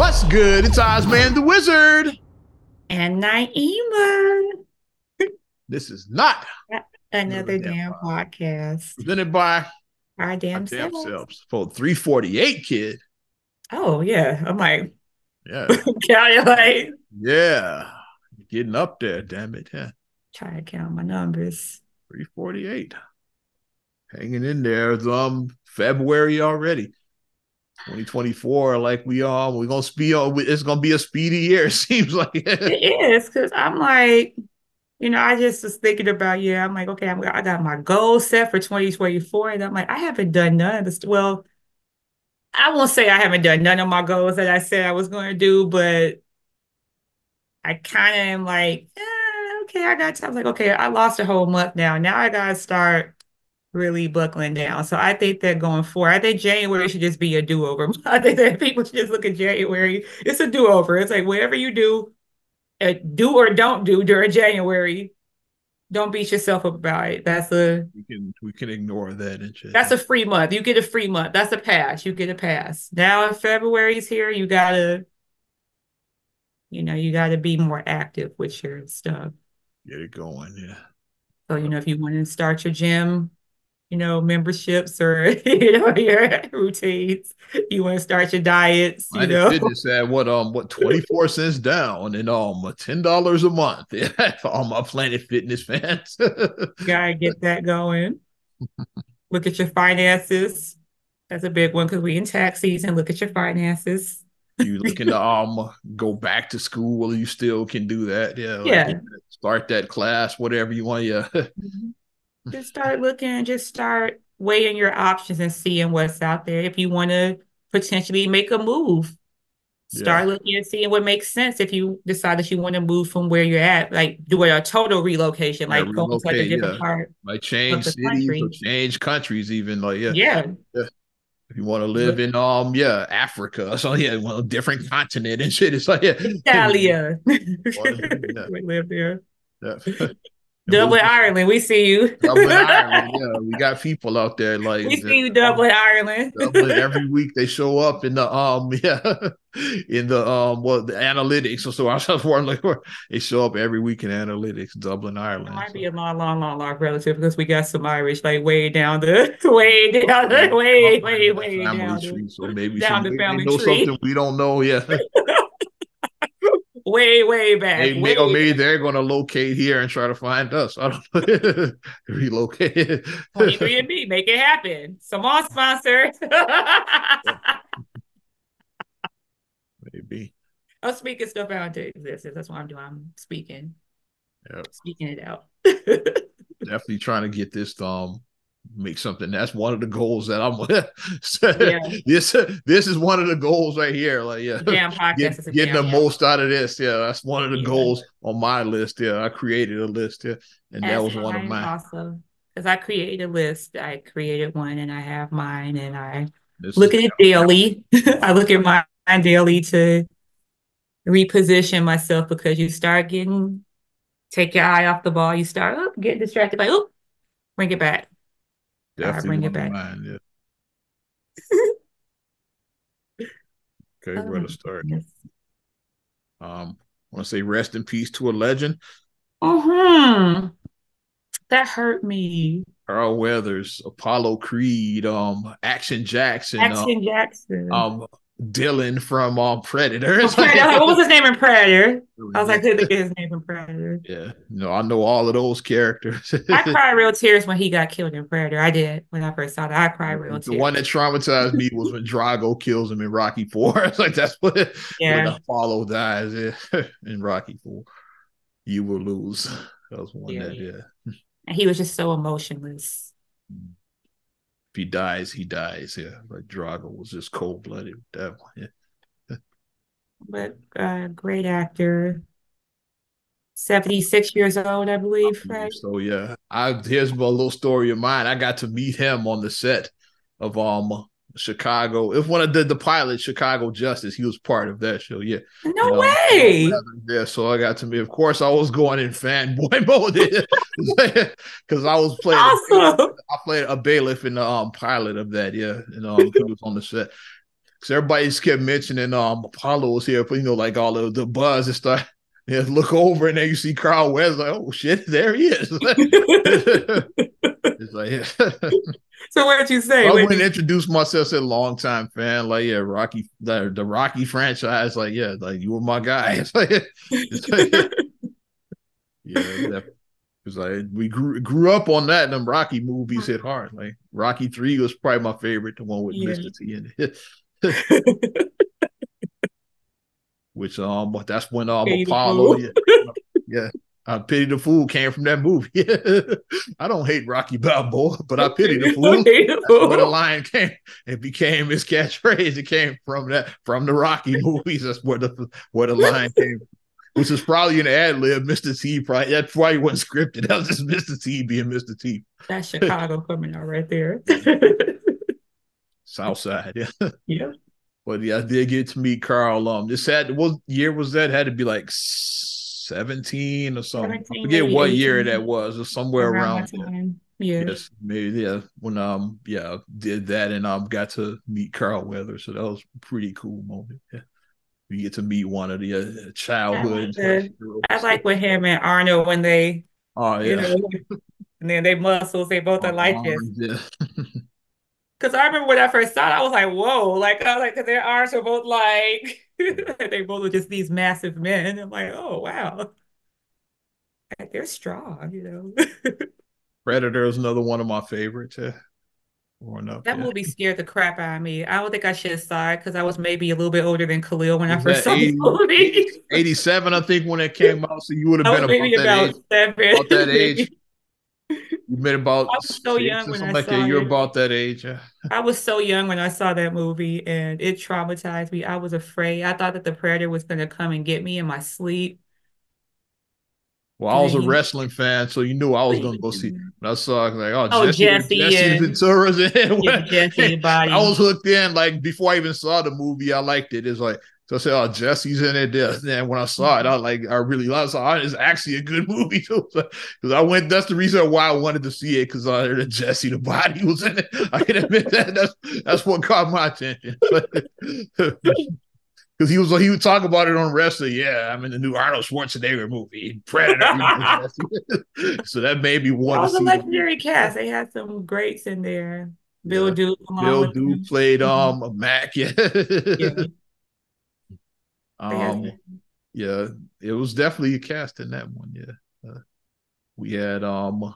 What's good? It's Ozman the Wizard. And Naima. This is not another damn, podcast. Presented by our damn, our damn selves. selves. For 348 kid. Oh yeah. I'm like, yeah. calculate. Yeah. Getting up there, damn it. Yeah. Try to count my numbers. 348. Hanging in there. It's um February already. 2024, like we are, we're gonna speed on it's gonna be a speedy year, it seems like it is because I'm like, you know, I just was thinking about yeah, I'm like, okay, I'm, I got my goal set for 2024, and I'm like, I haven't done none of this. Well, I won't say I haven't done none of my goals that I said I was going to do, but I kind of am like, eh, okay, I got. Time. I was like, okay, I lost a whole month now. Now I gotta start really buckling down. So I think that going forward, I think January should just be a do over. I think that people should just look at January. It's a do over. It's like whatever you do, uh, do or don't do during January, don't beat yourself up about it. That's a we can we can ignore that and shit. That's a free month. You get a free month. That's a pass. You get a pass. Now if February's here, you gotta, you know, you gotta be more active with your stuff. Get it going, yeah. So you know, if you want to start your gym, you know, memberships or you know your routines. You want to start your diets, you know. Fitness at what um what twenty four cents down and um ten dollars a month. For all my Planet Fitness fans. Gotta get that going. Look at your finances. That's a big one because we in tax season. Look at your finances. you looking to um go back to school? You still can do that. Yeah. Like, Yeah. Start that class, whatever you want. Yeah. Just start looking, just start weighing your options and seeing what's out there. If you want to potentially make a move, start Yeah. looking and seeing what makes sense. If you decide that you want to move from where you're at, like do a total relocation, Yeah, like go to like a different yeah. part. Like change cities or change countries, even like yeah. Yeah, If you want to live in um yeah Africa, so yeah, well, different continent and shit. It's like yeah, Italia. Yeah. we live there. yeah. Dublin, Ireland. We see you. Dublin, Ireland. Yeah, we got people out there like we see you, Dublin, Ireland. Dublin every week they show up in the um yeah in the um well the analytics. So, so I was just wondering like they show up every week in analytics, Dublin, It Ireland. might So, be a long, long, long, long relative because we got some Irish like way down the way down the way, way, way family down tree. the, So maybe down some, the maybe they family know tree. something we don't know. Yeah, way, way back. maybe, way or maybe they're gonna locate here and try to find us. I don't know. relocate. 23andMe, make it happen. Some more sponsors. maybe. I'm speaking stuff out into existence. That's what I'm doing. I'm speaking, Yeah. speaking it out. definitely trying to get this um make something that's one of the goals that i'm Yeah. this this is one of the goals right here like yeah Damn podcast Get- is a getting the damn most out of this yeah that's one of the Yeah. goals on my list yeah i created a list yeah and that was one of mine Awesome. Because I created a list. I created one and I have mine and I This look at it daily. I look at mine daily to reposition myself because you start getting take your eye off the ball. You start oh, getting distracted by oh, bring it back. Definitely bring it back. mine yeah okay where to start Yes. um i want to say rest in peace to a legend hmm That hurt me. Carl Weathers, Apollo Creed, um, Action Jackson, um, Action Jackson. um, Dillon from um, Predator. Oh, Predator. what was his name in Predator? I was like, couldn't think of his name in Predator. yeah, no, I know all of those characters. I cried real tears when he got killed in Predator. I did when I first saw that. I cried real the tears. The one that traumatized me was when Drago kills him in Rocky Four. It's like that's what when yeah, Apollo dies yeah, in Rocky Four. You will lose. That was one Yeah, that yeah. yeah. and he was just so emotionless. If he dies, he dies. Yeah, like Drago was just cold blooded. That one. Yeah. But uh, great actor. 76 years old, I believe, right? So yeah, I here's a little story of mine. I got to meet him on the set of um Chicago. If one of the the pilot Chicago Justice, he was part of that show. Yeah, No You know, way. Yeah, so I got to meet. Of course, I was going in fanboy mode because I was playing. Awesome. I played a bailiff in the um pilot of that. Yeah, and um he was on the set. because everybody just kept mentioning um Apollo was here, but you know, like all of the buzz and stuff. Yeah, look over and then you see Carl Weathers like, oh shit, there he is. like, so what did you say? I What went did and introduced myself as a long time fan, like yeah, Rocky, the, the Rocky franchise, like yeah, like you were my guy. It's like, it's like yeah, because like we grew grew up on that, and them Rocky movies hit hard. Like Rocky Three was probably my favorite, the one with Yeah. Mr. T in it. Which um, but that's when um Apollo, yeah, yeah. I pity the fool came from that movie. I don't hate Rocky Balboa, but I pity the fool. The That's where the fool. line came. It became his catchphrase. It came from that from the Rocky movies. That's where the where the line came. from. Which is probably an ad lib. Mr. T probably that probably wasn't scripted. That was just Mr. T being Mr. T. That's Chicago coming out right there. Southside. Yeah. yeah. But yeah, I did get to meet Carl. Um, this had what year was that? Had to be like seventeen or something. I forget what year that was, or somewhere around. time. Yeah. Yes, maybe yeah. When um yeah did that and um got to meet Carl Weathers, so that was a pretty cool moment. Yeah, You get to meet one of the uh, childhood. I like I like with him and Arnold when they, Oh you yeah. know, and then they muscles, they both are like this. Yeah. Because I remember when I first saw it, I was like, whoa, like I was like, because their arms are both like they both are just these massive men. I'm like, oh wow. Like, they're strong, you know. Predator is another one of my favorites. Yeah. Up, That yeah. movie scared the crap out of me. I don't think I should have saw it because I was maybe a little bit older than Khalil when I first saw the movie. 87, I think, when it came out. So you would have been maybe about that about age. seven. About that age. You been about I was so young when I like saw You're about that age. I was so young when I saw that movie and it traumatized me. I was afraid. I thought that the predator was going to come and get me in my sleep. Well, I was a wrestling fan, so you knew I was gonna go see. When I saw, it, like, oh, Oh, Jesse, Jesse Jesse and- Ventura's in. Yeah, Jesse body. I was hooked in. Like before I even saw the movie, I liked it. It's like so I said, "Oh, Jesse's in it." There. Then when I saw it, I like I really liked. it. So it's actually a good movie too. Because I went. That's the reason why I wanted to see it because I heard that Jesse the body was in it. I can admit that. That's that's what caught my attention. Because he was he would talk about it on wrestling. Yeah, I'm in the new Arnold Schwarzenegger movie, Predator. so that made me want was to a see. legendary cast. They had some greats in there. Bill Yeah. Duke. Bill Duke played Mhm. um Mac. Yeah. Yeah. Um, yeah, it was definitely a cast in that one. Yeah, uh, we had um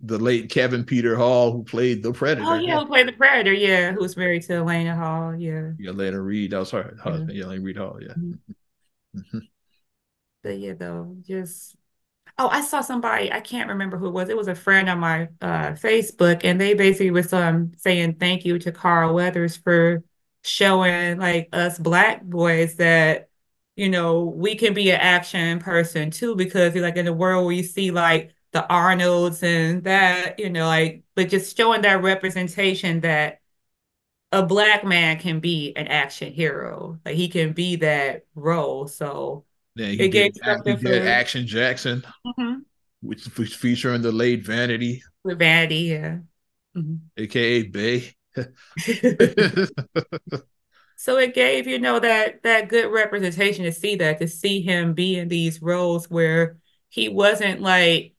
the late Kevin Peter Hall who played the Predator. Oh yeah, who played the Predator? Yeah, who was married to Alaina Hall? Yeah, yeah, Lena Reed. That was her husband. Yeah, Lena Reed Hall. Yeah. Mhm. Mhm. but yeah, though, just oh, I saw somebody. I can't remember who it was. It was a friend on my uh, Facebook, and they basically was um saying thank you to Carl Weathers for showing like us black boys that you know we can be an action person too, because like in the world where you see like the Arnolds and that, you know, like but just showing that representation that a black man can be an action hero. Like he can be that role. So It he gave did, act- he something for- Action Jackson, mhm. which was featuring the late Vanity, with Vanity, yeah. Mhm. aka Bay. So it gave, you know, that that good representation to see that, to see him be in these roles where he wasn't like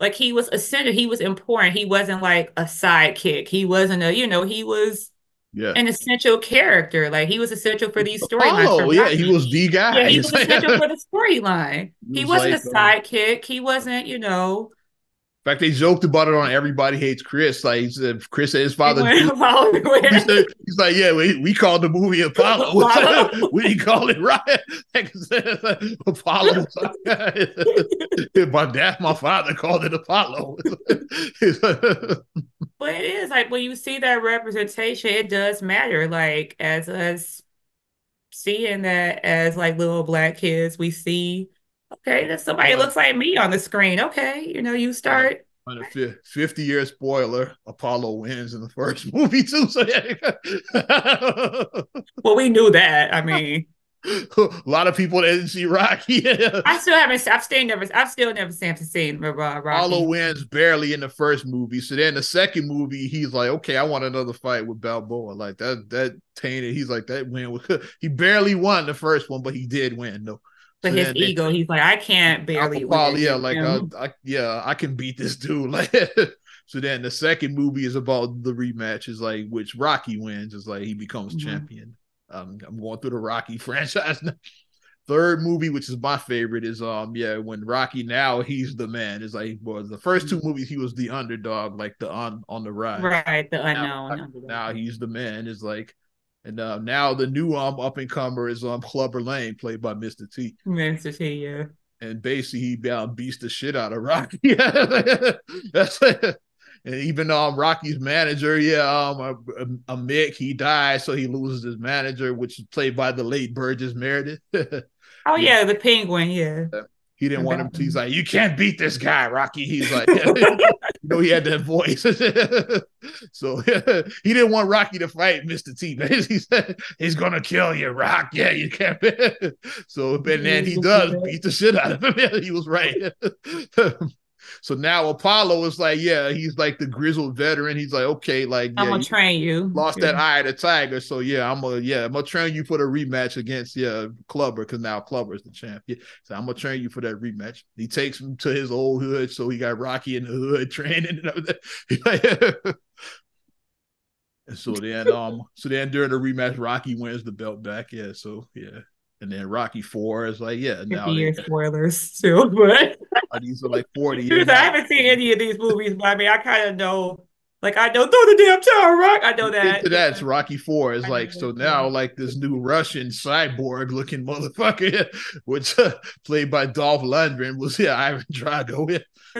like he was essential, he was important. He wasn't like a sidekick. He wasn't a, you know, he was yeah. an essential character. Like he was essential for these oh, storylines. For yeah, he was the guy. Yeah, he was essential for the storyline. He He was wasn't like, a sidekick. He wasn't, you know, In fact, they joked about it on Everybody Hates Chris. Like he said, Chris said his father. he went all the. He said, he's like, yeah, we, we called the movie Apollo. Apollo. we didn't call it right. Apollo. my dad, my father called it Apollo. But it is like when you see that representation, it does matter. Like as us seeing that as like little black kids, we see, okay, that somebody looks like me on the screen. Okay, you know, you start. On a 50 year spoiler, Apollo wins in the first movie, too. So, yeah. Well, we knew that. I mean, a lot of people didn't see Rocky. I still haven't. I've still never. I've still never seen uh, Rocky. Apollo wins barely in the first movie. So then the second movie, he's like, okay, I want another fight with Balboa. Like that. That tainted. He's like that win. he barely won the first one, but he did win though. But so his ego, he's like, I can't barely. Yeah, like, uh, I, yeah, I can beat this dude. Like. So then the second movie is about the rematch, is like which Rocky wins, is like he becomes mm-hmm. champion. Um, I'm going through the Rocky franchise. Third movie, which is my favorite, is um yeah when Rocky now he's the man. Is like well the first two movies he was the underdog, like the on on the ride. Right, the unknown. Now, now he's the man. Is like and uh, now the new um up and comer is um Clubber Lang, played by Mr. T. Mr. T, yeah. And basically he um, beats the shit out of Rocky. That's and even um Rocky's manager, yeah, um a, a, Mick, he died, so he loses his manager, which is played by the late Burgess Meredith. oh yeah, the penguin, yeah. He didn't want him to. He's like, you can't beat this guy, Rocky. He's like, you know, he had that voice. so he didn't want Rocky to fight Mr. T. He said, he's gonna kill you, Rock. Yeah, you can't. so, but then he does beat the shit out of him. he was right. So now Apollo is like, yeah, he's like the grizzled veteran. He's like, okay, like I'm gonna train you. Lost yeah. that eye the tiger, so yeah, I'm gonna yeah, I'm gonna train you for the rematch against yeah Clubber because now Clubber is the champion. So I'm gonna train you for that rematch. He takes him to his old hood, so he got Rocky in the hood training and everything. and so then, um, so then during the rematch, Rocky wins the belt back. Yeah, so yeah. And then Rocky Four is like, yeah, now year spoilers too, but these are like 40 years. I haven't seen any of these movies, but I mean I kind of know like I know throw the damn tower rock. I know that. That's Rocky Four is like so now like this new Russian cyborg looking motherfucker, which uh, played by Dolph Lundgren was yeah Ivan Drago. Yeah.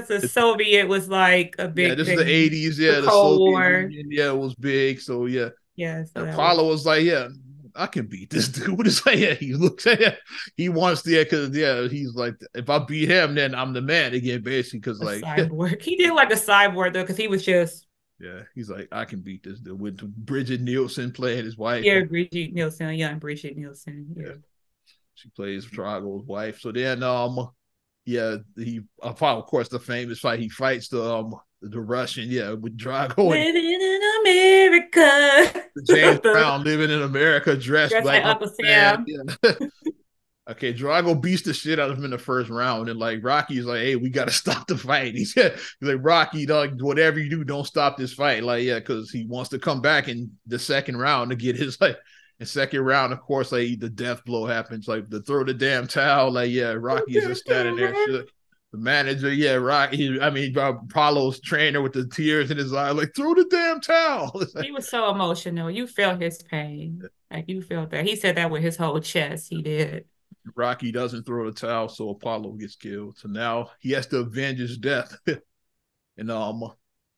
The Soviet was like a big. Yeah, this is the eighties. Yeah, the, the Cold Soviet War. Union, yeah, it was big. So yeah. Yeah. So Apollo was... was like, yeah, I can beat this dude. What is that? He looks at He wants the because yeah, he's like, if I beat him, then I'm the man again, basically. Because like cyborg. he did like a cyborg though, because he was just yeah, he's like, I can beat this dude with Brigitte Nielsen playing his wife. Yeah, Brigitte Nielsen, young Brigitte Nielsen. Yeah. yeah. She plays Drago's wife. So then um yeah, he of course the famous fight he fights the um the Russian, yeah, with Drago. Living in America. James Brown living in America, dressed, dressed like, Uncle Sam. Yeah. okay, Drago beats the shit out of him in the first round, and like Rocky's like, "Hey, we got to stop the fight." He's, he's like, "Rocky, dog, whatever you do, don't stop this fight." Like, yeah, because he wants to come back in the second round to get his like. In second round, of course, like the death blow happens, like the throw the damn towel, like yeah, Rocky is just standing there, shook the manager, yeah, right. He, I mean, Apollo's trainer with the tears in his eye, like throw the damn towel. he was so emotional. You felt his pain, like you felt that. He said that with his whole chest. He did. Rocky doesn't throw the towel, so Apollo gets killed. So now he has to avenge his death. and um,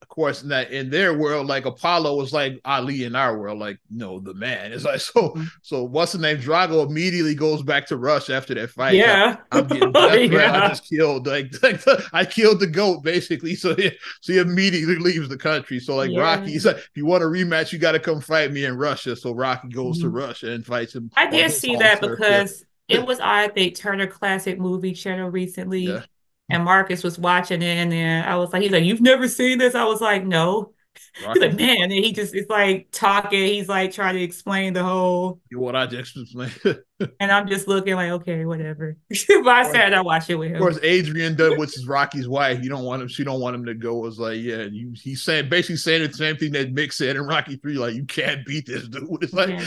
of course, in that in their world, like Apollo was like Ali in our world, like no, the man. It's like so. Mm-hmm. So what's the name? Drago immediately goes back to Rush after that fight. Yeah, I, am getting death yeah. I just killed like, like I killed the goat basically. So he, so he immediately leaves the country. So like yeah. Rocky's like, if you want a rematch, you got to come fight me in Russia. So Rocky goes mm-hmm. to Russia and fights him. I did see that because yeah. it was I think Turner Classic Movie Channel recently. Yeah and Marcus was watching it, and then I was like, he's like, You've never seen this? I was like, No. He's like, man, and he just it's like talking, he's like trying to explain the whole what I just explained. and I'm just looking like, okay, whatever. but I said I watch it with him. Of course, Adrian does which is Rocky's wife. You don't want him, she don't want him to go. Was like, yeah, you he's saying basically saying the same thing that Mick said in Rocky 3, like, you can't beat this dude. It's like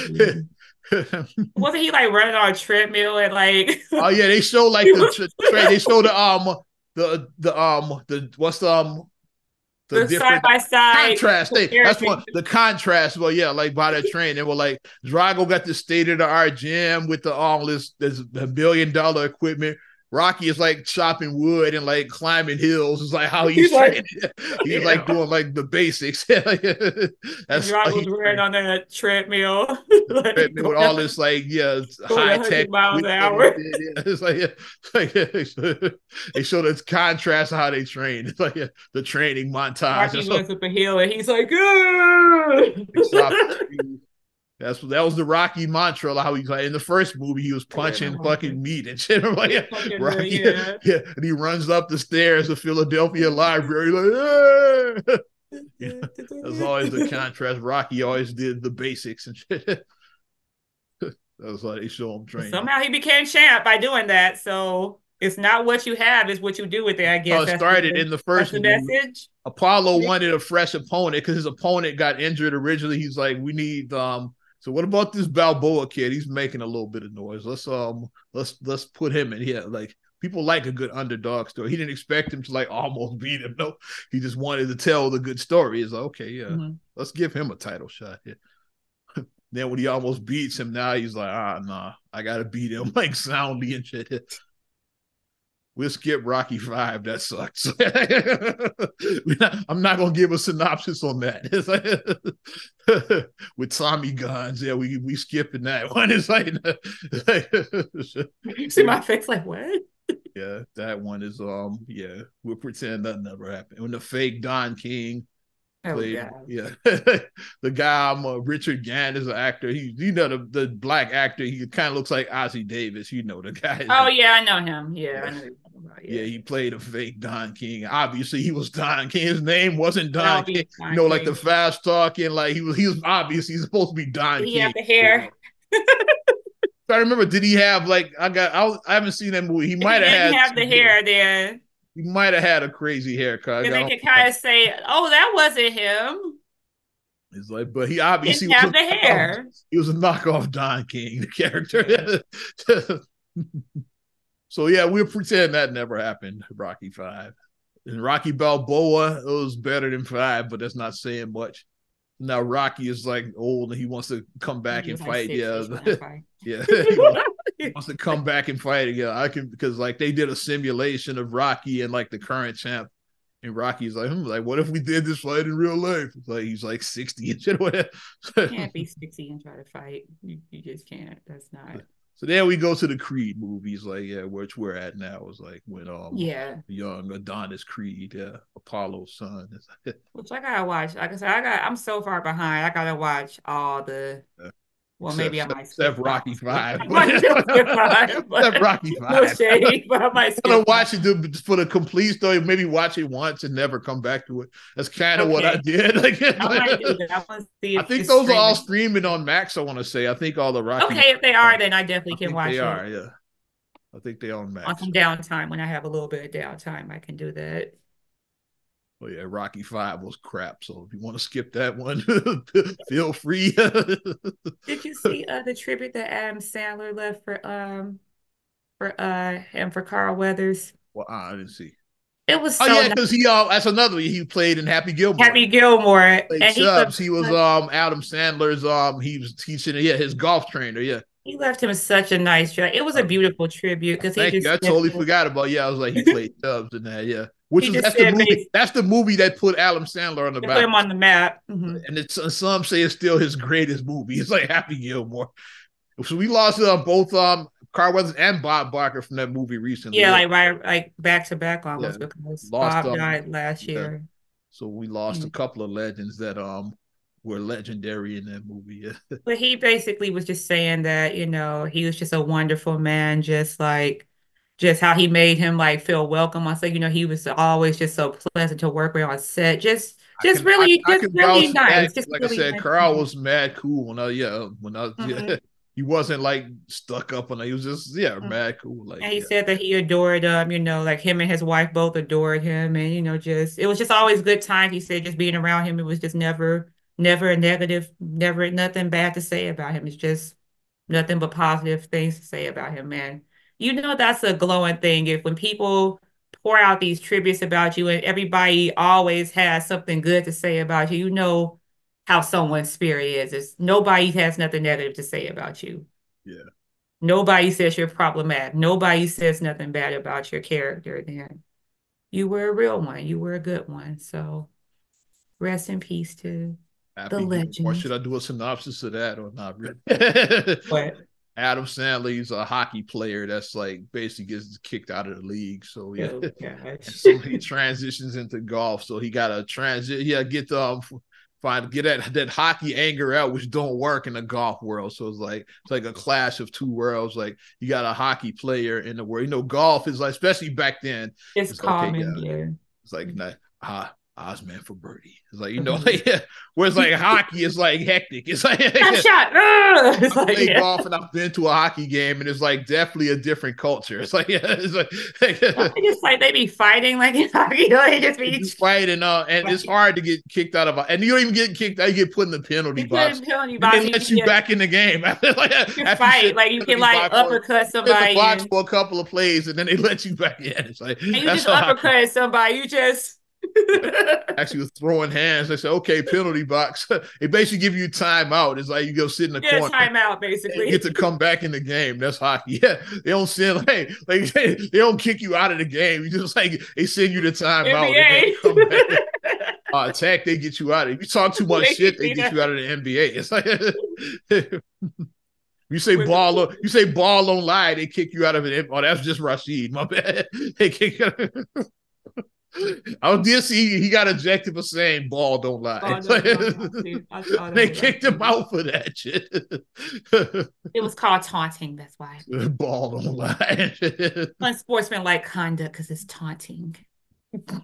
wasn't he like running on a treadmill and like oh yeah they show like the they show the um the the um the what's the um the, the side by side contrast. They, that's what the contrast. Well, yeah, like by that train, they were like Drago got the state of the art gym with the all this this billion dollar equipment. Rocky is like chopping wood and like climbing hills. Is like how he's, he's like, he's yeah. like doing like the basics. That's Drago's wearing on that treadmill, like, with all this like yeah high tech miles an hour. Yeah, it's like, yeah, like they show the contrast of how they train. It's like yeah, the training montage. Rocky goes up a hill and he's like, ah! good. That's that was the Rocky mantra. How he like in the first movie he was punching yeah, fucking meat and shit. like, yeah, Rocky, yeah. yeah, and he runs up the stairs of Philadelphia Library like, yeah. yeah. That's always the contrast. Rocky always did the basics and shit. that was like they show him training. Somehow he became champ by doing that. So it's not what you have, it's what you do with it, I guess. Oh, it started the, in the first the message. Apollo wanted a fresh opponent because his opponent got injured originally. He's like, we need um so what about this Balboa kid? He's making a little bit of noise. Let's um let's let's put him in here. Like people like a good underdog story. He didn't expect him to like almost beat him. No, he just wanted to tell the good story. Is like, okay, yeah, mm-hmm. let's give him a title shot here. then when he almost beats him, now he's like, ah, nah, I gotta beat him like soundly and shit. We'll skip Rocky Five. That sucks. I'm not gonna give a synopsis on that. with Tommy guns, yeah, we we skipping that one. It's like, see my face, like what? yeah, that one is um, yeah, we'll pretend that never happened. When the fake Don King Oh, played, yeah, the guy I'm um, uh, Richard Gant is an actor. He, you know, the, the black actor. He kind of looks like Ossie Davis. You know the guy. Oh yeah, I know him. Yeah, yeah. Yeah. he played a fake Don King. Obviously, he was Don King. His name wasn't Don King. Don you know, King. like the fast talking. Like he was. He was obviously he's supposed to be Don he King. He had the hair. I remember, did he have like I got? I, I haven't seen that movie. He might have had have the hair then. He might have had a crazy haircut. And they could kind of say, "Oh, that wasn't him." It's like, but he obviously Didn't have the hair. He was a knockoff Don King, the character. so yeah, we'll pretend that never happened. Rocky Five and Rocky Balboa, it was better than five, but that's not saying much. Now Rocky is like old and he wants to come back and fight. Yeah, yeah. he wants to come back and fight again. I can because like they did a simulation of Rocky and like the current champ. And Rocky's like, hmm, like, what if we did this fight in real life? It's like he's like 60 and shit. you can't be 60 and try to fight. You, you just can't. That's not. So then we go to the Creed movies, like yeah, which we're at now is like when um yeah young Adonis Creed, yeah, Apollo's son. which I gotta watch. Like I said, I got I'm so far behind. I gotta watch all the yeah. Well, maybe I might except Rocky Five. except Rocky Five. No shade, but I might. I'm gonna watch it for the complete story. Maybe watch it once and never come back to it. That's kind of okay. what I did. Like, I, I think those streaming. are all streaming on Max. I want to say. I think all the Rocky. Okay, if they are, then I definitely I can watch they it. Are, yeah. I think they on Max. On some downtime, when I have a little bit of downtime, I can do that. Well, yeah, Rocky Five was crap. So if you want to skip that one, feel free. Did you see uh, the tribute that Adam Sandler left for um for uh and for Carl Weathers? Well, I didn't see. It was oh, so oh yeah, because he uh that's another he played in Happy Gilmore. Happy Gilmore, and he, was, he was um Adam Sandler's um he was teaching yeah his golf trainer yeah. He left him such a nice job. It was a beautiful tribute because he Thank just you. I totally forgot about yeah. I was like he played Chubbs in that yeah. Which is that's the movie. That's the movie that put Adam Sandler on the map. Put him on the map. Mm-hmm. And it's some say it's still his greatest movie. It's like Happy Gilmore. So we lost uh, both um Carl Weathers and Bob Barker from that movie recently. Yeah, like right, like back to back almost yeah. because lost, Bob um, died last year. Yeah. So we lost mm-hmm. a couple of legends that um were legendary in that movie. but he basically was just saying that you know he was just a wonderful man, just like just how he made him like feel welcome. I said, you know, he was always just so pleasant to work with on set. Just, just can, really, I, just I really nice. Just like really I said, nice Carl was mad cool when I, yeah, when I, mm-hmm. yeah, he wasn't like stuck up on. He was just, yeah, mm-hmm. mad cool. Like, and he yeah. said that he adored, um, you know, like him and his wife both adored him, and you know, just it was just always good time. He said, just being around him, it was just never, never a negative, never nothing bad to say about him. It's just nothing but positive things to say about him, man you know that's a glowing thing. If when people pour out these tributes about you and everybody always has something good to say about you you know how someone's spirit is. It's nobody has nothing negative to say about you. Yeah. Nobody says you're problematic. Nobody says nothing bad about your character then. You were a real one. You were a good one. So rest in peace to Happy the legend or should i do a synopsis of that or not? Really what Adam Sandler, he's a hockey player that's like basically gets kicked out of the league. So yeah, oh, so he transitions into golf. So he got to transit. Yeah, get the um find get that that hockey anger out, which don't work in the golf world. So it's like it's like a clash of two worlds. Like you got a hockey player in the world. You know, golf is like, especially back then, it's, it's common. Okay, yeah. It's like not ah Ozman for birdie. It's like you know, like whereas like hockey is like hectic. It's like I'm shot. It's I like, play yeah. golf and I've been to a hockey game and it's like definitely a different culture. It's like yeah, it's like just like they be fighting like in hockey, like just be just fighting. Uh, and right. it's hard to get kicked out of. And you don't even get kicked out. You get put in the penalty you box. Penalty box. And they let you, you back in the game. like, you fight like you can like uppercut somebody. box for a couple of plays and then they let you back in. It's like and you just uppercut somebody. You just actually was throwing hands. They said, okay, penalty box. it basically give you time out. It's like you go sit in the corner. yeah, corner. timeout, basically. You get to come back in the game. That's hockey. Yeah. They don't send like, like they don't kick you out of the game. You just like they send you the timeout. uh, attack, they get you out of it. If you talk too much shit, they get you out of the NBA. It's like you say ball, you say ball don't lie, they kick you out of it. Oh, that's just Rasheed. My bad. They kick I did see he got ejected for saying ball don't lie. Ball don't they kicked him out for that shit. it was called taunting. That's why. Ball don't lie. Unsportsmanlike conduct because it's taunting. The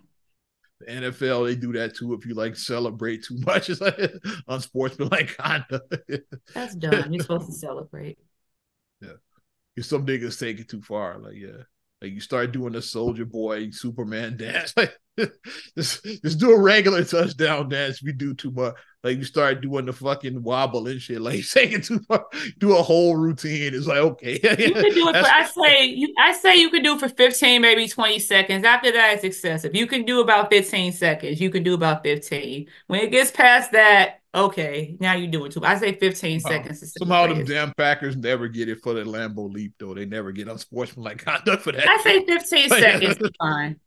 NFL, they do that too. If you like celebrate too much, it's like unsportsmanlike conduct. That's dumb. You're supposed to celebrate. Yeah. If some niggas take it too far, like yeah. Like you start doing the Soulja Boy Superman dance. Like just, just do a regular touchdown dance. If you do too much, like you start doing the fucking wobble and shit. Like taking too far, do a whole routine. It's like okay, you can do it. For, I say you. I say you can do it for fifteen, maybe twenty seconds. After that, it's excessive. You can do about fifteen seconds. You can do about fifteen. When it gets past that, Okay, now you do it too. I say 15 seconds. Somehow them damn Packers never get it for the Lambeau leap, though. They never get unsportsmanlike conduct for that. I say 15 seconds is fine.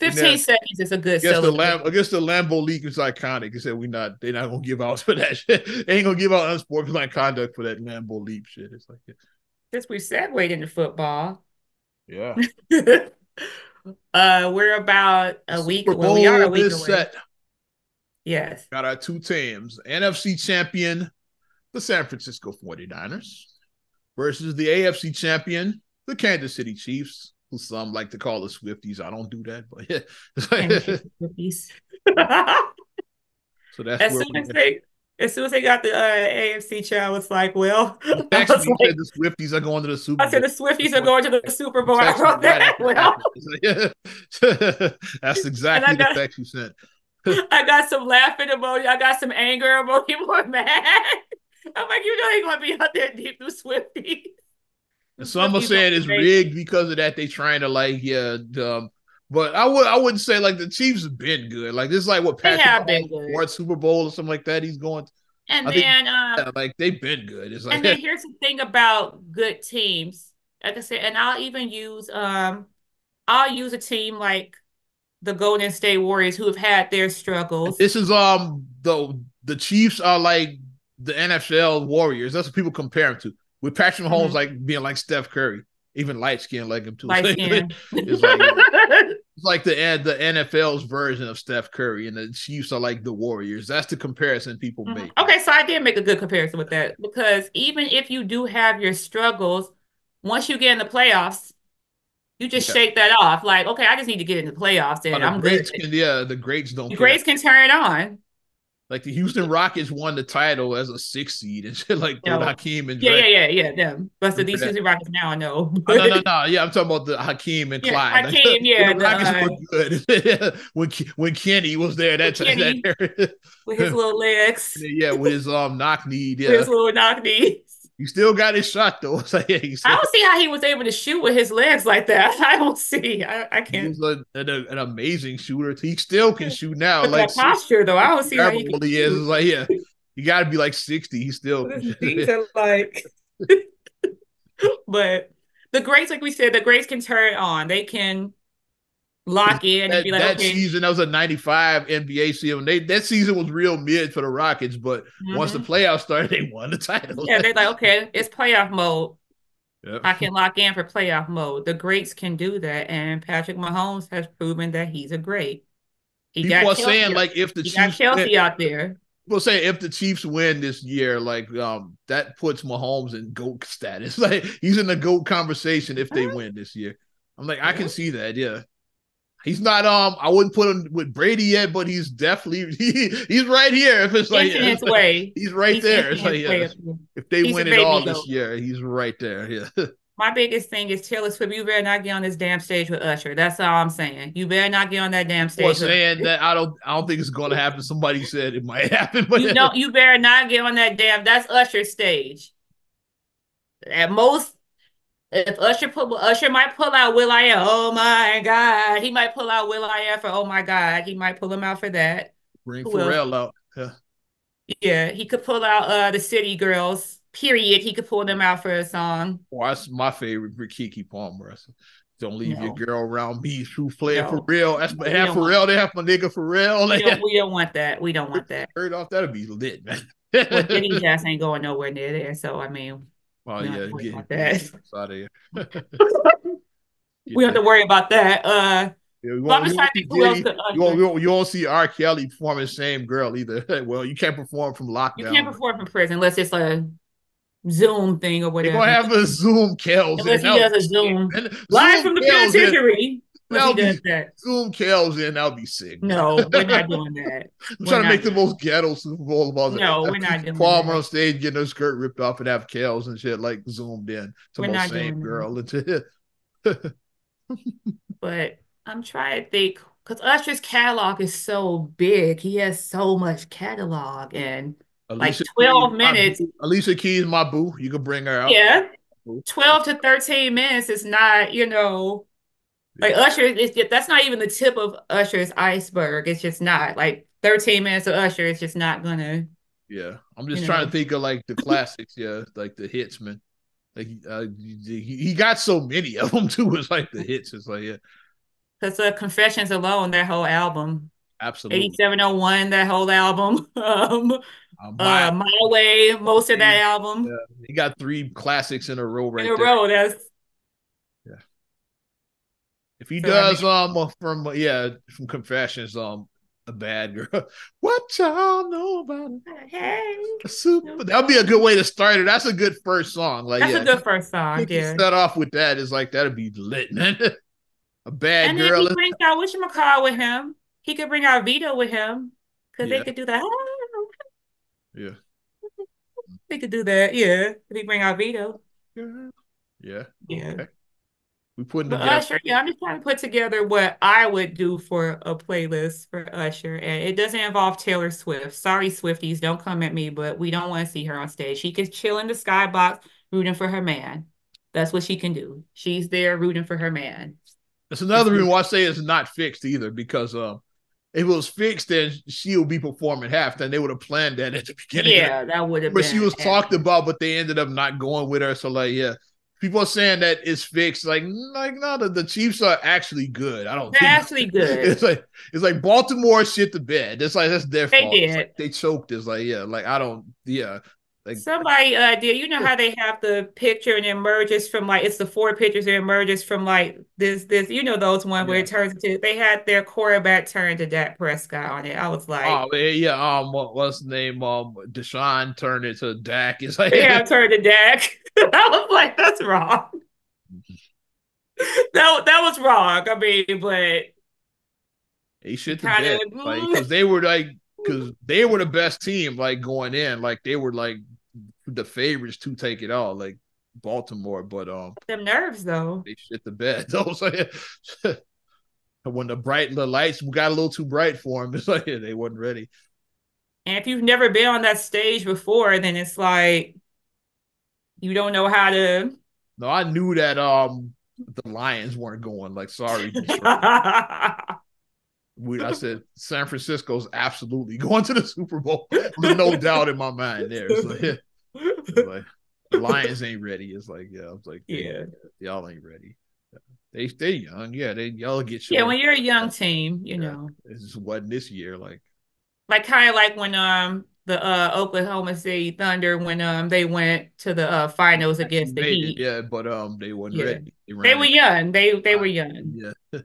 15 yeah. seconds is a good against the Lam- against the Lambeau leap is iconic. They said we not they're not gonna give out for that shit. they ain't gonna give out unsportsmanlike conduct for that Lambeau leap shit. It's like yeah. since we segued into football. Yeah. uh we're about a week. Well, we are a week away. Set. Yes. Got our two teams. NFC champion, the San Francisco 49ers, versus the AFC champion, the Kansas City Chiefs, who some like to call the Swifties. I don't do that, but yeah. Swifties. so that's as soon as they as soon as they got the uh, AFC child, was like, well, actually, like, said the Swifties are going to the Super Bowl. I said the Swifties are going to the Super Bowl. I wrote that. Well, that's exactly the text you sent. I got some laughing emoji. I got some anger emoji. More mad. I'm like, you know, ain't gonna be out there deep with Swifty. Some are saying it's rigged because of that. They trying to like, yeah, um, but I would I wouldn't say like the Chiefs have been good. Like this is like what Patrick won Super Bowl or something like that. He's going. And I then, think, um, yeah, like they've been good. It's like, and then here's the thing about good teams. Like I said, and I'll even use um, I'll use a team like the Golden State Warriors who have had their struggles. This is um the the Chiefs are like the NFL Warriors. That's what people compare them to. With Patrick Mahomes mm-hmm. like being like Steph Curry, even light skin like him too. Light skin. it's like it's like the the NFL's version of Steph Curry, and the Chiefs are like the Warriors. That's the comparison people mm-hmm. make. Okay, so I did make a good comparison with that because even if you do have your struggles, once you get in the playoffs, you just okay. shake that off. Like, okay, I just need to get in the playoffs and oh, I'm good. Can, yeah, the greats don't. The greats can turn it on. Like the Houston Rockets won the title as a six seed and shit like no. Hakeem and yeah, yeah, yeah, yeah, them. But the these Houston Rockets now I know. oh, no, no, no. Yeah, I'm talking about the Hakeem and yeah, Clyde. Hakeem, yeah. the Rockets were good when when Kenny was there. That time, that with his little legs. yeah, with his um knock knee. Yeah, with his little knock knee. He still got his shot though. Yeah, I don't see how he was able to shoot with his legs like that. I don't see. I, I can't. He's an, an, amazing shooter. He still can shoot now. like posture though, I don't see how he, can he is. It's like yeah, you got to be like sixty. He still. These are like. but the greats, like we said, the greats can turn on. They can lock in and be like, that okay. season that was a 95 NBA season. They that season was real mid for the Rockets, but mm-hmm. once the mm-hmm. playoffs started, they won the title. Yeah, they're like, okay, it's playoff mode. Yep. I can lock in for playoff mode. The greats can do that, and Patrick Mahomes has proven that he's a great. He People are saying like if the he Chiefs got out there. We'll say if the Chiefs win this year, like um, that puts Mahomes in GOAT status. Like he's in the GOAT conversation if they win this year. I'm like, I can see that, yeah. He's not um I wouldn't put him with Brady yet, but he's definitely he, he's right here. If it's like, Infinite way. he's right He's there. It's like, yeah, if they He's win it all this year, he's right there. Yeah. My biggest thing is Taylor Swift. You better not get on this damn stage with Usher. That's all I'm saying. You better not get on that damn stage. With- saying that I don't I don't think it's gonna happen. Somebody said it might happen, but You know, you better not get on that damn. That's Usher's stage. At most, if Usher pull, Usher might pull out will.i.am. Oh my God, he might pull out will.i.am for Oh my God. He might pull him out for that. bring Who else? Pharrell out. Yeah. Yeah, he could pull out uh the City Girls. Period. He could pull them out for a song. Well, that's my favorite for Keke Palmer. Don't leave No. your girl around me. True player No. for real. That's my half for real. They have my nigga for real. We don't, we don't want that. We don't want that. heard off that'd be lit, man. Well, Diddy Jazz ain't going nowhere near there. So I mean, oh we don't yeah, have get, about that. out of here. we don't have to worry about that. Uh, Yeah, you won't, just you won't to see think who else Diddy- could you won't, you won't- see R. Kelly performing the same girl either. well, you can't perform from lockdown. You can't perform from prison unless it's a Zoom thing or whatever. They're whatever. gonna have a Zoom Kells. Unless he in. does a Zoom. Live Zoom from the penitentiary. That'll does that. Zoom Kells in. That'll be sick. No, we're not doing that. I'm we're trying to make the most ghetto Super Bowl of all. No, we're not doing Palmer that. on stage getting her skirt ripped off and have Kells and shit like zoomed in to We're same girl. But I'm trying to think because Usher's catalog is so big. He has so much catalog and like 12 minutes. Alicia Keys, my boo. You can bring her out. Yeah. 12 to 13 minutes is not, you know, like Usher just, that's not even the tip of Usher's iceberg. It's just not like 13 minutes of Usher is just not gonna Yeah, I'm just trying know. to think of like the classics. Yeah, like the hits, man. Like uh, he, he got so many of them too. It's like the hits. It's like yeah, because uh, Confessions alone, that whole album, absolutely. 8701, that whole album, um, Uh, uh, my- My Way, most of that album Yeah, he got three classics in a row right in a there. row. That's he So, I does um from yeah from Confessions um a bad girl, what y'all know about hey, super? That'd be a good way to start it. That's a good first song. Like that's yeah, a good first song. Yeah. start off with that is like that'd be lit, man. a bad And then girl. he brings out whatchamacallit with him. He could bring out Vito with him because Yeah. they could do that. yeah, They could do that. Yeah. If he bring out Vito. yeah. Yeah. Okay. We putting But together. Usher, yeah, I'm just trying to put together what I would do for a playlist for Usher. And it doesn't involve Taylor Swift. Sorry, Swifties, don't come at me, but we don't want to see her on stage. She can chill in the skybox rooting for her man. That's what she can do. She's there rooting for her man. That's another reason why I say it's not fixed either because um. If it was fixed, then she'll be performing half. Then they would have planned that at the beginning. Yeah, that would have been but she was talked about, but they ended up not going with her. So like, yeah, people are saying that it's fixed. Like, like no, the, the Chiefs are actually good. I don't. They're think actually good. It's like it's like Baltimore shit the bed. It's like that's their They fault. Did. like they choked. It's like yeah, like I don't. Yeah, like Somebody uh did you know how they have the picture and it emerges from like it's the four pictures that emerges from like this this you know those one where it turns into they had their quarterback turn to Dak Prescott on it. I was like oh yeah, yeah. Um, what, what's name? Um, Deshaun turned it to Dak. It's like yeah, turned to Dak. I was like, that's wrong. that that was wrong. I mean, but he should have. Like because they were like because they were the best team. Like going in, like they were like the favorites to take it all. Like Baltimore, but um. them nerves though. they shit the bed. So like, when the bright the lights got a little too bright for them, it's like yeah, they wasn't ready. And if you've never been on that stage before, then it's like you don't know how to No, I knew that um the Lions weren't going. Like, sorry, we, I said San Francisco's absolutely going to the Super Bowl. There's no doubt in my mind there. Like, it's like the Lions ain't ready. It's like yeah, I was like Yeah. y'all ain't ready. They stay young, yeah. They y'all get Yeah, when you're a young team, you Yeah. know, It just wasn't this year. Like like kind of like when um the uh Oklahoma City Thunder when um they went to the uh finals against the made it, Heat. yeah, but um they weren't Yeah. ready. They ran were young. They they were young. Yeah.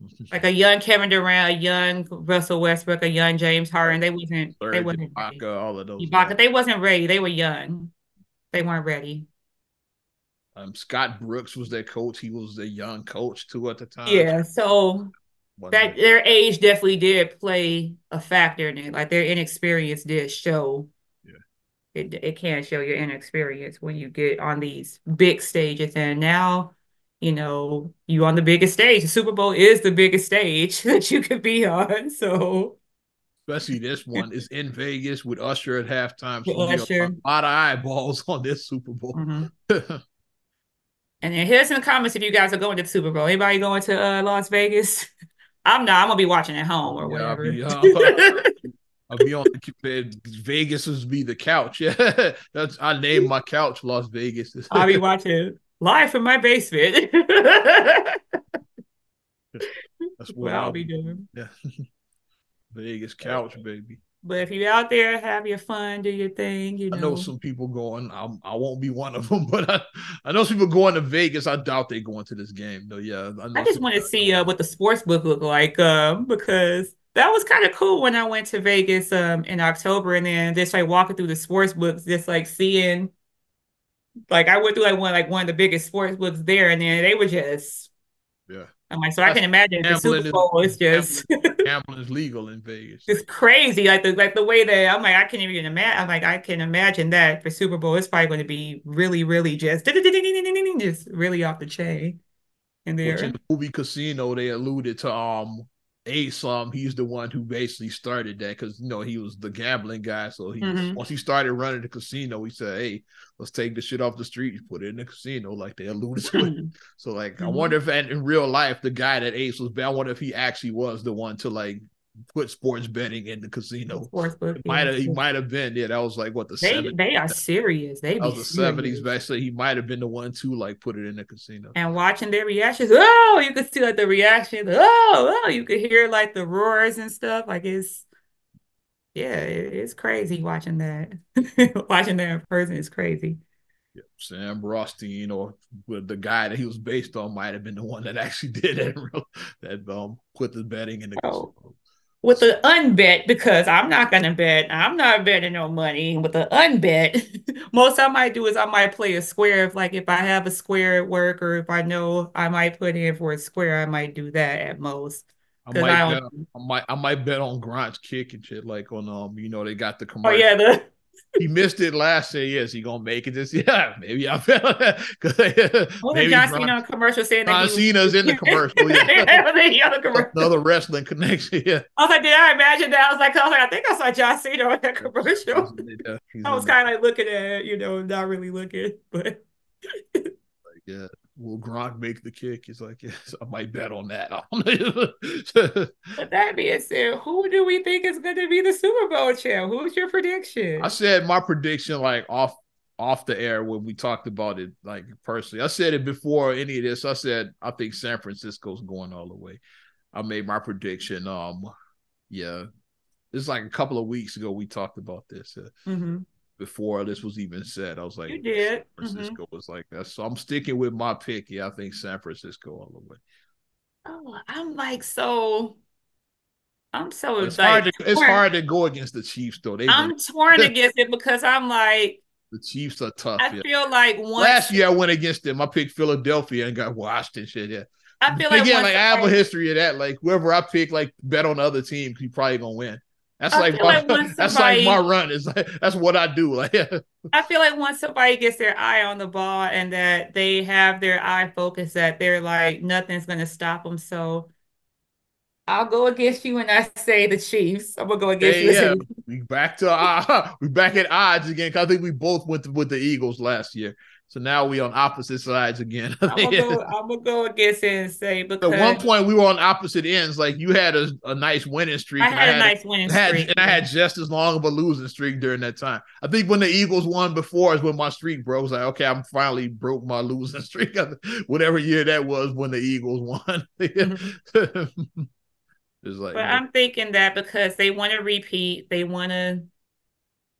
like a young Kevin Durant, a young Russell Westbrook, a young James Harden. They wasn't. Third, they wasn't. Ibaka, all of those. Ibaka, they wasn't ready. They were young. They weren't ready. Um, Scott Brooks was their coach. He was a young coach too at the time. Yeah, so that their age definitely did play a factor in it. Like their inexperience did show. Yeah, it it can show your inexperience when you get on these big stages. And now, you know, you on the biggest stage. The Super Bowl is the biggest stage that you could be on. So. Especially this one is in Vegas with Usher at halftime. So Usher. a lot of eyeballs on this Super Bowl. Mm-hmm. And then here's some comments if you guys are going to the Super Bowl. Anybody going to uh, Las Vegas? I'm not. I'm gonna be watching at home or yeah, whatever. I'll be, uh, I'll be on the Vegas is be the couch. Yeah, that's I named my couch Las Vegas. I'll be watching live from my basement. that's what, I'll, I'll be doing. Yeah, Vegas couch, baby. But if you're out there, have your fun, do your thing. You know, I know some people going. I'm, I won't be one of them, but I, I know some people going to Vegas. I doubt they going to this game though. Yeah, I, I just want to see uh, what the sports book look like um, because that was kind of cool when I went to Vegas um, in October, and then just like walking through the sports books, just like seeing, like I went through like one like one of the biggest sports books there, and then they were just yeah I'm like, so That's I can imagine the Super Bowl is, just gambling is legal in Vegas. It's crazy, like the like the way that I'm like, I can't even imagine. I'm like, I can imagine that for Super Bowl, it's probably going to be really, really just just really off the chain. And there, in the movie Casino, they alluded to um Ace, um, he's the one who basically started that because you know he was the gambling guy. So he mm-hmm. once he started running the casino, he said, "Hey, let's take the shit off the street, put it in the casino." Like they alluded to it. So like, mm-hmm. I wonder if in real life the guy that Ace was, I wonder if he actually was the one to like put sports betting in the casino. Sports book, might have he might have been. Yeah, that was like what the they 70s. they are serious. They that was the seventies. Basically, he might have been the one to like put it in the casino. And watching their reactions, oh, you could see like the reactions. Oh, oh, you could hear like the roars and stuff. Like it's yeah, it's crazy watching that. watching that in person is crazy. Yeah, Sam Rothstein or the guy that he was based on might have been the one that actually did it. That um put the betting in the oh. casino with the unbet because I'm not gonna bet. I'm not betting no money with the unbet. Most I might do is I might play a square if like if I have a square at work or if I know I might put in for a square, I might do that at most. I might, I, bet, I might I might bet on Gronk's kick and shit like on um you know they got the commercial. Oh yeah, the he missed it last year. Yes, he gonna make it this year. Maybe I feel Well, maybe John Cena commercial saying that John Cena's in the commercial. Yeah. commercial. Another wrestling connection. Yeah. I was like, did I imagine that? I was like, I was like, I think I saw John Cena in that commercial. I was kind of like looking at it, you know, not really looking, but. yeah will Gronk make the kick? He's like, yes, I might bet on that. but that being said, who do we think is going to be the Super Bowl champ? Who's your prediction? I said my prediction like off off the air when we talked about it, like personally. I said it before any of this. I said I think San Francisco's going all the way. I made my prediction. Um, yeah, it's like a couple of weeks ago we talked about this. Uh, mm-hmm before this was even said. I was like, you did. San Francisco mm-hmm. was like that. So I'm sticking with my pick. Yeah, I think San Francisco all the way. Oh, I'm like so. I'm so it's like, hard. To, it's hard to go against the Chiefs though. They I'm torn against it because I'm like the Chiefs are tough. I yeah. feel like once, last year I went against them. I picked Philadelphia and got washed and shit. Yeah. I feel like again, like I have a history of that. Like whoever I pick, like bet on the other team, you probably gonna win. That's I like, my, like that's somebody, like my run. Is like that's what I do. Like I feel like once somebody gets their eye on the ball and that they have their eye focused, that they're like nothing's gonna stop them. So I'll go against you and I say the Chiefs. I'm gonna go against you. Yeah, we back to uh, we back at odds again. I think we both went with the Eagles last year. So now we on opposite sides again. I'm, gonna go, I'm gonna go against it and say because at one point we were on opposite ends. Like you had a, a nice winning streak. I had, I had a nice winning had, streak, and I had just as long of a losing streak during that time. I think when the Eagles won before is when my streak broke. I was like, okay, I'm finally broke my losing streak. Whatever year that was when the Eagles won. mm-hmm. like, but I'm thinking that because they want to repeat, they want to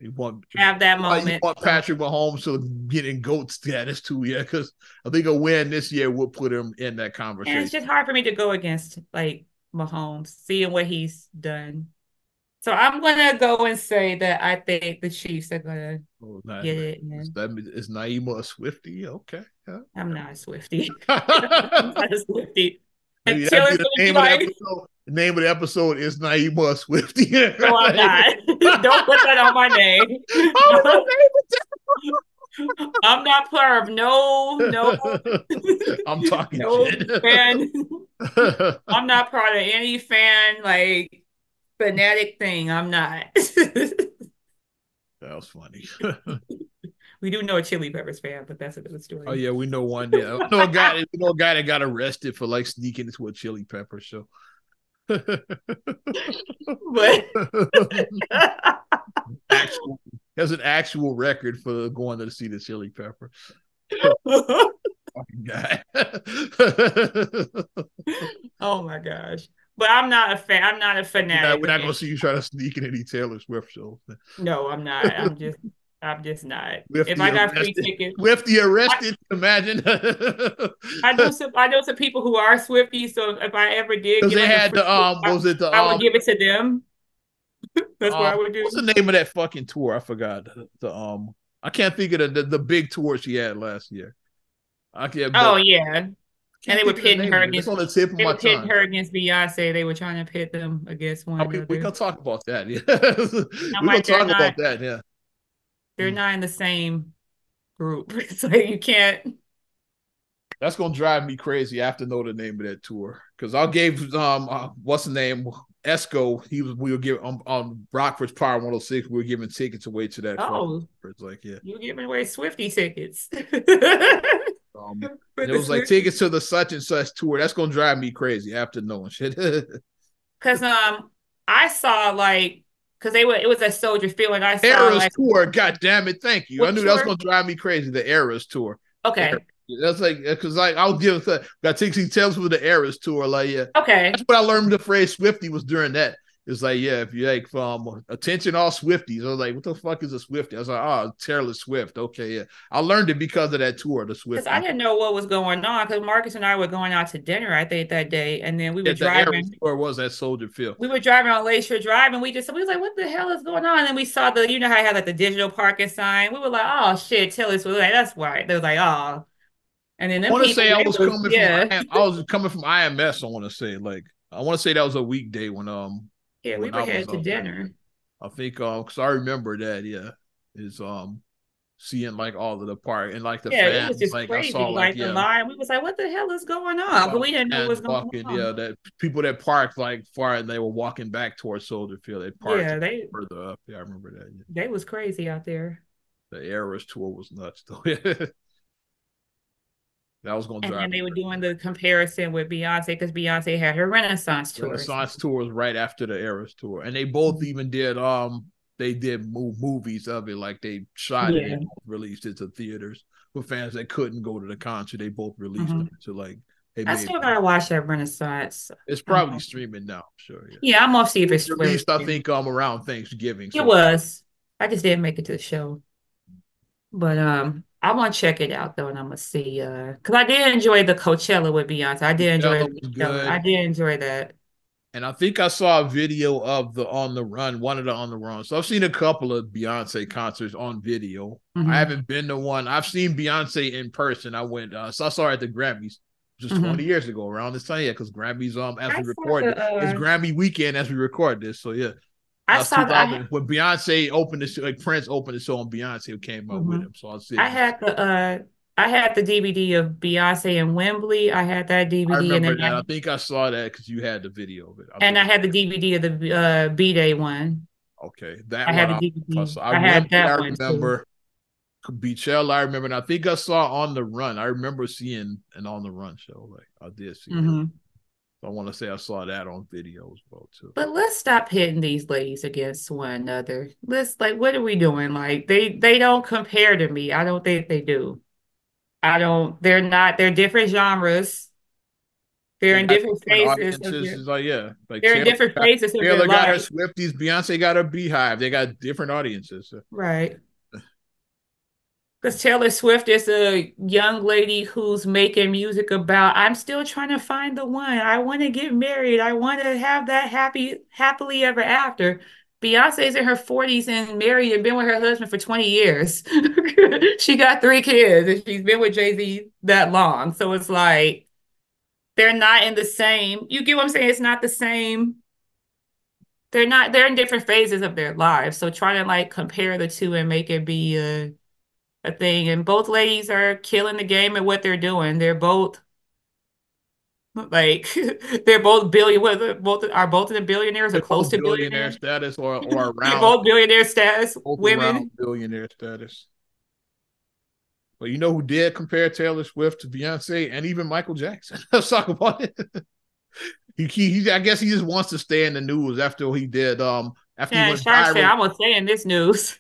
You want have that you moment. want Patrick Mahomes to get in goat status too, yeah, because I think a win this year would put him in that And conversation. it's just hard for me to go against like Mahomes, seeing what he's done. So I'm gonna go and say that I think the Chiefs are gonna Oh, nah, get it. Is And that is Naima a Swiftie? Okay. yeah. I'm not a Swiftie. I'm not a Swiftie. Maybe Until that'd be it's the name of the episode. The name of the episode is Naima Swift. Swiftie. no, I'm not. Don't put that on my name. Oh, I'm not part of no, no, I'm talking no fan. I'm not part of any fan like fanatic thing. I'm not. that was funny. We do know a Chili Peppers fan, but that's a another story. Oh yeah, we know one. Yeah, a guy. We know a guy that got arrested for like sneaking into a chili pepper show. But actual, has an actual record for going to see the chili pepper. Fucking guy. oh my gosh. But I'm not a fan. I'm not a fanatic. we're not gonna see you try to sneak in any Taylor Swift shows. No, I'm not. I'm just I'm just not. With if I got free tickets, With the arrested, imagine. I know some I know some people who are Swifties, so if I ever did Because they like had the um, was it the I, I um, would give it to them. That's what I um, would do. What's the name of that fucking tour? I forgot. The, the, um, I can't think of the, the the big tour she had last year. I can't. Oh but- yeah. can't and they were pitting her against- It's on the tip of They my were pitting tongue. her against Beyonce. They were trying to pit them against one Okay, we another. can talk about that. Yeah, we can talk about that. Yeah. They're not in the same group. so you can't That's gonna drive me crazy. I have to know the name of that tour because I gave um uh, what's the name Esco. He was we were giving on, on Rockford's Power 106. We were giving tickets away to that. Oh, It's like yeah, you're giving away Swiftie tickets. um, it was like tickets to the such and such tour. That's gonna drive me crazy after knowing shit. Cause um I saw like because they were it was a soldier feeling I saw Eras like tour. God damn it! Thank you. I knew that was gonna drive me crazy. The Eras tour. okay That's like because like I'll give got Tixie tells me the Eras tour. Like yeah, okay That's what I learned the phrase Swiftie was during that. It's like, yeah, if you like from attention all Swifties, I was like, what the fuck is a Swiftie? I was like, oh, Taylor Swift. Okay, yeah. I learned it because of that tour, the because Swiftie. I didn't know what was going on because Marcus and I were going out to dinner I think that day and then we were driving tour was that Soldier Field. we were driving on Lakeshore Drive and we just we was like what the hell is going on and then we saw the you know how I had like the digital parking sign we were like oh shit Taylor Swift like that's why they was like oh and then I want to say I was was- coming yeah from I was coming from IMS. I want to say like I want to say that was a weekday when um yeah we when were I was to dinner I think um because I remember that yeah is um seeing like all of the part and like the yeah, it fans was just like crazy. Saw like, like, the yeah line, we was like, "What the hell is going on?" But we didn't know what was and going walking, on. yeah, that people that parked like far and they were walking back towards Soldier Field. They parked yeah, they further up. Yeah, I remember that. Yeah. they was crazy out there. The Eras tour was nuts though. that was gonna And drive then they were doing the comparison with Beyonce because Beyonce had her Renaissance tour. Renaissance tour was right after the Eras tour, and they both even did um they did move movies of it, like they shot it and released it to theaters for fans that couldn't go to the concert. They both released Mhm. it to like I still gotta watch that Renaissance. it's probably um, streaming now. I'm sure, yeah. Yeah, I'm gonna see if It it's released, I think, um around Thanksgiving. It was. I just didn't make it to the show. But um I want to check it out though, and I'm gonna see uh because I did enjoy the Coachella with Beyonce. I did enjoy Coachella was Coachella. good. I did enjoy that. And I think I saw a video of the on the run, one of the on the run. So I've seen a couple of Beyonce concerts on video. Mhm. I haven't been to one. I've seen Beyonce in person. I went, uh, so I saw her at the Grammys just Mhm. 20 years ago around this time. Yeah, because Grammys, um, as I we record the, it, it's uh, Grammy weekend as we record this. So yeah, I saw that. I when Beyonce opened the show, like Prince opened the show, and Beyonce came up with Mhm. him. So I'll see. I had the uh I had the DVD of Beyonce and Wembley. I had that DVD and remember then that. I, I think I saw that because you had the video of it. I and I had the DVD of the uh B'Day one. okay, that I had one. the I- DVD. I, I had remember, that I one remember Beychella. I remember, and I think I saw on the run. I remember seeing an on the run show. Like I did see. it. I want to say I saw that on video as well too. But let's stop hitting these ladies against one another. Let's like what are we doing? Like they they don't compare to me. I don't think they do. I don't they're not they're different genres. They're They in different phases. their- like yeah, like they're in different phases Taylor their got her. Swifties, Beyonce got her BeyHive. They got different audiences. Right. Because Taylor Swift is a young lady who's making music about, I'm still trying to find the one. I want to get married. I want to have that happy, happily ever after. Beyonce's in her 40s and married and been with her husband for 20 years. she got three kids and she's been with Jay-Z that long. So it's like they're not in the same, you get what I'm saying? It's not the same. They're not, they're in different phases of their lives. So trying to like compare the two and make it be a a thing. And both ladies are killing the game at what they're doing. They're both like they're both billion whether both are both of the billionaires or close to billionaire status or or They're around both billionaire status both women. billionaire status. But you know who did compare Taylor Swift to Beyonce and even Michael Jackson? Let's talk about it. he, he, he- I guess he just wants to stay in the news after he did um after he Yeah, went Shark said. I'm gonna say in this news.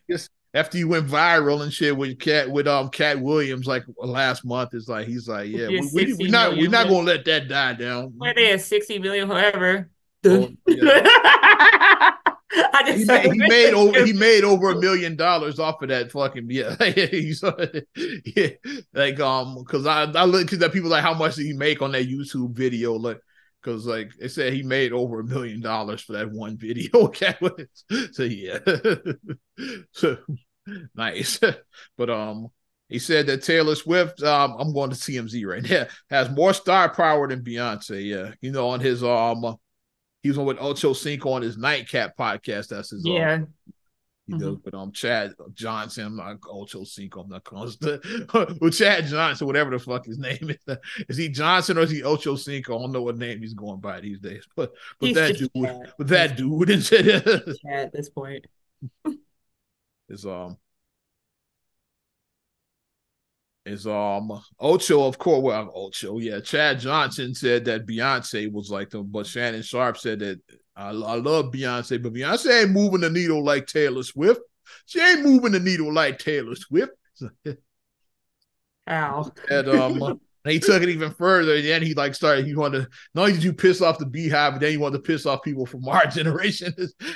After you went viral and shit with Katt with um Katt Williams like last month, it's like he's like, yeah, we, we, 60 we not we're not gonna let that die down. Where they at 60 million, however. Oh, yeah. I just he made, he made over he made over a million dollars off of that fucking yeah. Yeah. Like um because I I look because that people like how much did he make on that YouTube video like because like they said he made over a million dollars for that one video. So yeah, so nice. But um. He said that Taylor Swift, um, I'm going to TMZ right now, has more star power than Beyonce. Yeah, you know, on his um, he was on with Ocho Cinco on his Nightcap podcast. That's his um, He does with um Chad Johnson. I'm not Ocho Cinco. I'm not calling with Chad Johnson, whatever the fuck his name is. Is he Johnson or is he Ocho Cinco? I don't know what name he's going by these days. But but He's that dude, Chad. but that dude and shit at this point. is um is um Ocho, of course. Well, Ocho, yeah. Chad Johnson said that Beyonce was like them, but Shannon Sharpe said that I, I love Beyonce, but Beyonce ain't moving the needle like Taylor Swift. She ain't moving the needle like Taylor Swift. Ow. And um, and he took it even further. And then he like started. He wanted to, not only did you piss off the BeyHive, but then he wanted to piss off people from our generation.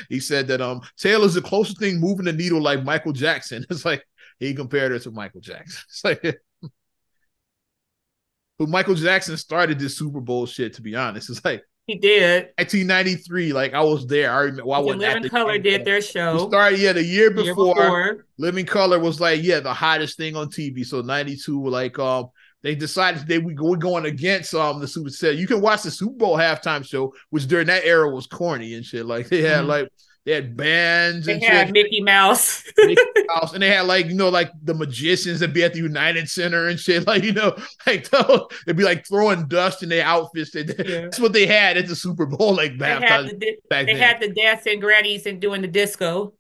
he said that um, Taylor's the closest thing moving the needle like Michael Jackson. It's like he compared her to Michael Jackson. It's like. But Michael Jackson started this Super Bowl shit. To be honest, it's like He did. 1993. Like I was there. I remember. Well, I wasn't Living Color did their we show. started yeah the year the year before. Living Color was like, yeah, the hottest thing on TV. So 92, like um, they decided they we were going against um the Super Set. You can watch the Super Bowl halftime show, which during that era was corny and shit. Like they had Mhm. like they had bands They and had shit. Mickey Mouse. Mickey Mouse, and they had like you know like the magicians that be at the United Center and shit. Like you know like they'd be like throwing dust in their outfits. Yeah. That's what they had at the Super Bowl. Like They had the di- they then. had the dancing grannies and doing the disco.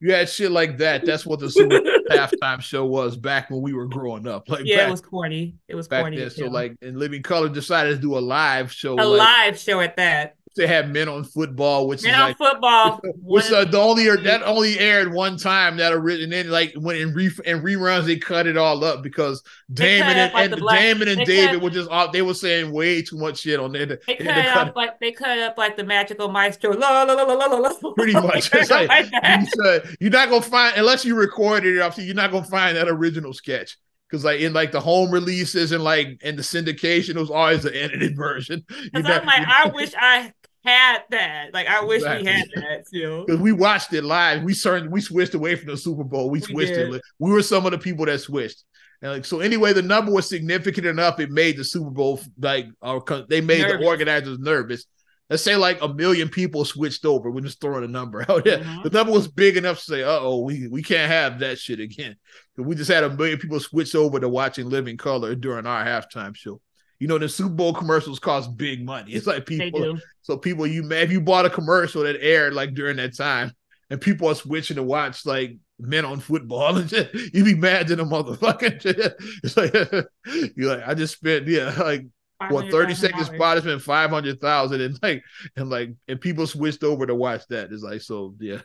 you had shit like that. That's what the Super halftime show was back when we were growing up. Like Yeah, back, it was corny. It was back corny. then. So like, and Living Color decided to do a live show. a like, live show at that. They had Men on Football, which Men is on like. football. Which uh, the only that only aired one time that and then like when in re in reruns they cut it all up because Damon and, like, and black- Damon and David cut- were just off they were saying way too much shit on there. They They cut had to it cut up like they cut up like the magical maestro. La la la la la la. Pretty much. It's it like- you you're not gonna find unless you recorded it obviously you're not gonna find that original sketch because like in like the home releases and like in the syndication it was always the edited version Because I'm like, I wish I had that. Like, I wish Exactly. we had that too. because we watched it live. We certain we switched away from the Super Bowl. We We switched did. it. We were some of the people that switched. And like so, anyway, the number was significant enough. It made the Super Bowl like, co- they made Nervous. the organizers nervous. Let's say like a million people switched over. We're just throwing a number out there. Mhm. The number was big enough to say, "Uh oh, we we can't have that shit again." We just had a million people switch over to watching Living Color during our halftime show. You know, the Super Bowl commercials cost big money. It's like people so people, you may if you bought a commercial that aired like during that time, and people are switching to watch like men on football and shit, you be mad at the motherfucking shit. It's like you're like, I just spent yeah like what thirty seconds $500,000. spot spent five hundred thousand and like and like and people switched over to watch that. It's like so yeah,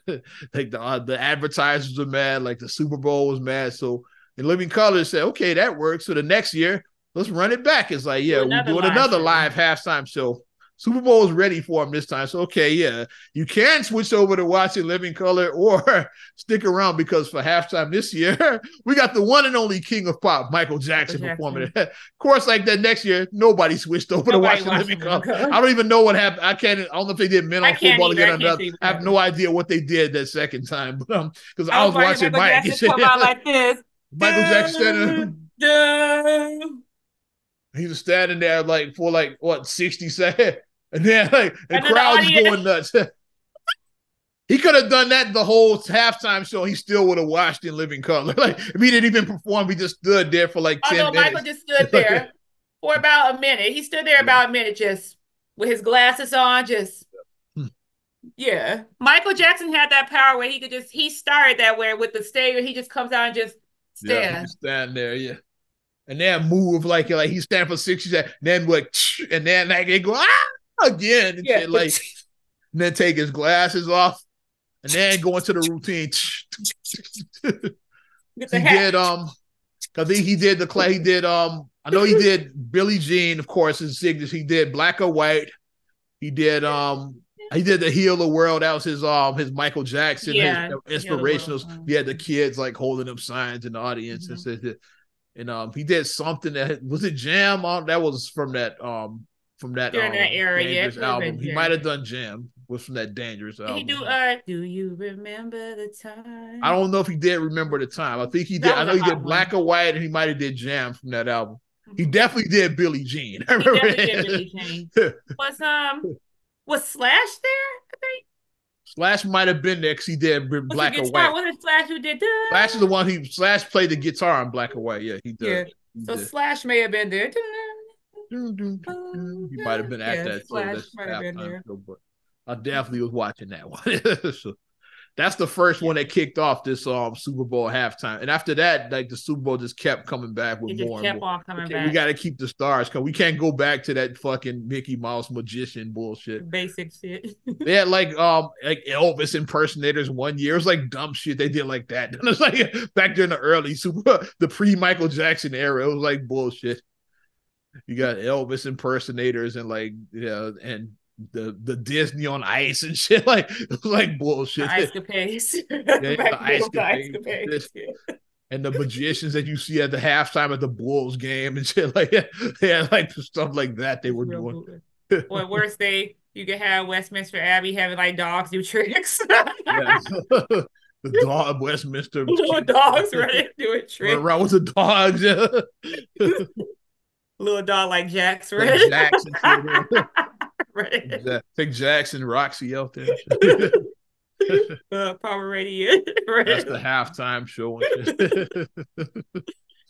like the uh, the advertisers are mad, like the Super Bowl was mad. So and Living Color said, okay, that works. So the next year let's run it back. It's like, yeah, we're doing another live halftime show. Super Bowl is ready for him this time. So okay, yeah, you can switch over to watching Living Color or stick around because for halftime this year we got the one and only King of Pop, Michael Jackson, Jackson. performing it. Of course, like that next year, nobody switched over Nobody to watching Living Color. I don't even know what happened. I can't. I don't know if they did men I on football either. I again or can't not. see what I have no idea what they did that second time, but um, because I, was watching Michael Mike. Jackson come out like this. Michael Jackson. He was standing there like for like what 60 seconds. And then like the And then the crowd's going nuts. he could have done that the whole halftime show. He still would have watched in living color. Like if he didn't even perform, he just stood there for like 10 Although minutes. Michael just stood there for about a minute. He stood there about a minute just with his glasses on, just Hmm. yeah. Michael Jackson had that power where he could just he started that way with the stadium. He just comes out and just stands. just stand there, yeah. And then move like like he stand for six. 60 seconds, then like and then like they go ah! Again and Yeah. shit, like and then take his glasses off and then go into the routine. The he did um because he, he did the clay he did um I know he did Billie Jean of course his signature. He did black or white. He did um he did the heal the world. That was his um his Michael Jackson Yeah, his inspirationals he had the kids like holding up signs in the audience and said and um he did something that was it Jam on that was from that um from that During um, that era, Dangerous could've album he might have done Jam was from that Dangerous album he do uh do you remember the time? I don't know if he did remember the time. I think he did. I know he did one. Black or White, and he might have did Jam from that album. He definitely did Billie Jean. I He remember definitely did. Billie Jean. Was um was Slash there? I think. Slash might have been there because he did Black the or guitar? White. Was it Slash who did that? Slash is the one he Slash played the guitar on Black or White. Yeah, he did. Yeah. He, So did. Slash may have been there. He might have been at Yeah, that. Slash might have been there. but I definitely was watching that one. so that's the first one that kicked off this um Super Bowl halftime, and after that, like the Super Bowl just kept coming back with more and more. Okay, we got to keep the stars because we can't go back to that fucking Mickey Mouse magician bullshit. basic shit. They had like um like Elvis impersonators one year. It was like dumb shit they did like that. It was like back during the early super the pre Michael Jackson era. It was like bullshit. You got Elvis impersonators and like yeah and the the Disney on ice and shit like like bullshit. the ice capades. Yeah, the ice then, the ice capades. And the magicians that you see at the halftime at the Bulls game and shit like they had like stuff like that they were Real doing. Or worse, they you could have Westminster Abbey having like dogs do tricks. The dog Westminster Little dogs running doing tricks. around with the dogs. Yeah. Little dog like Jack's right? Jackson, right. Take Jackson, Roxy out there. Uh, Pomeranian. right. That's the halftime show.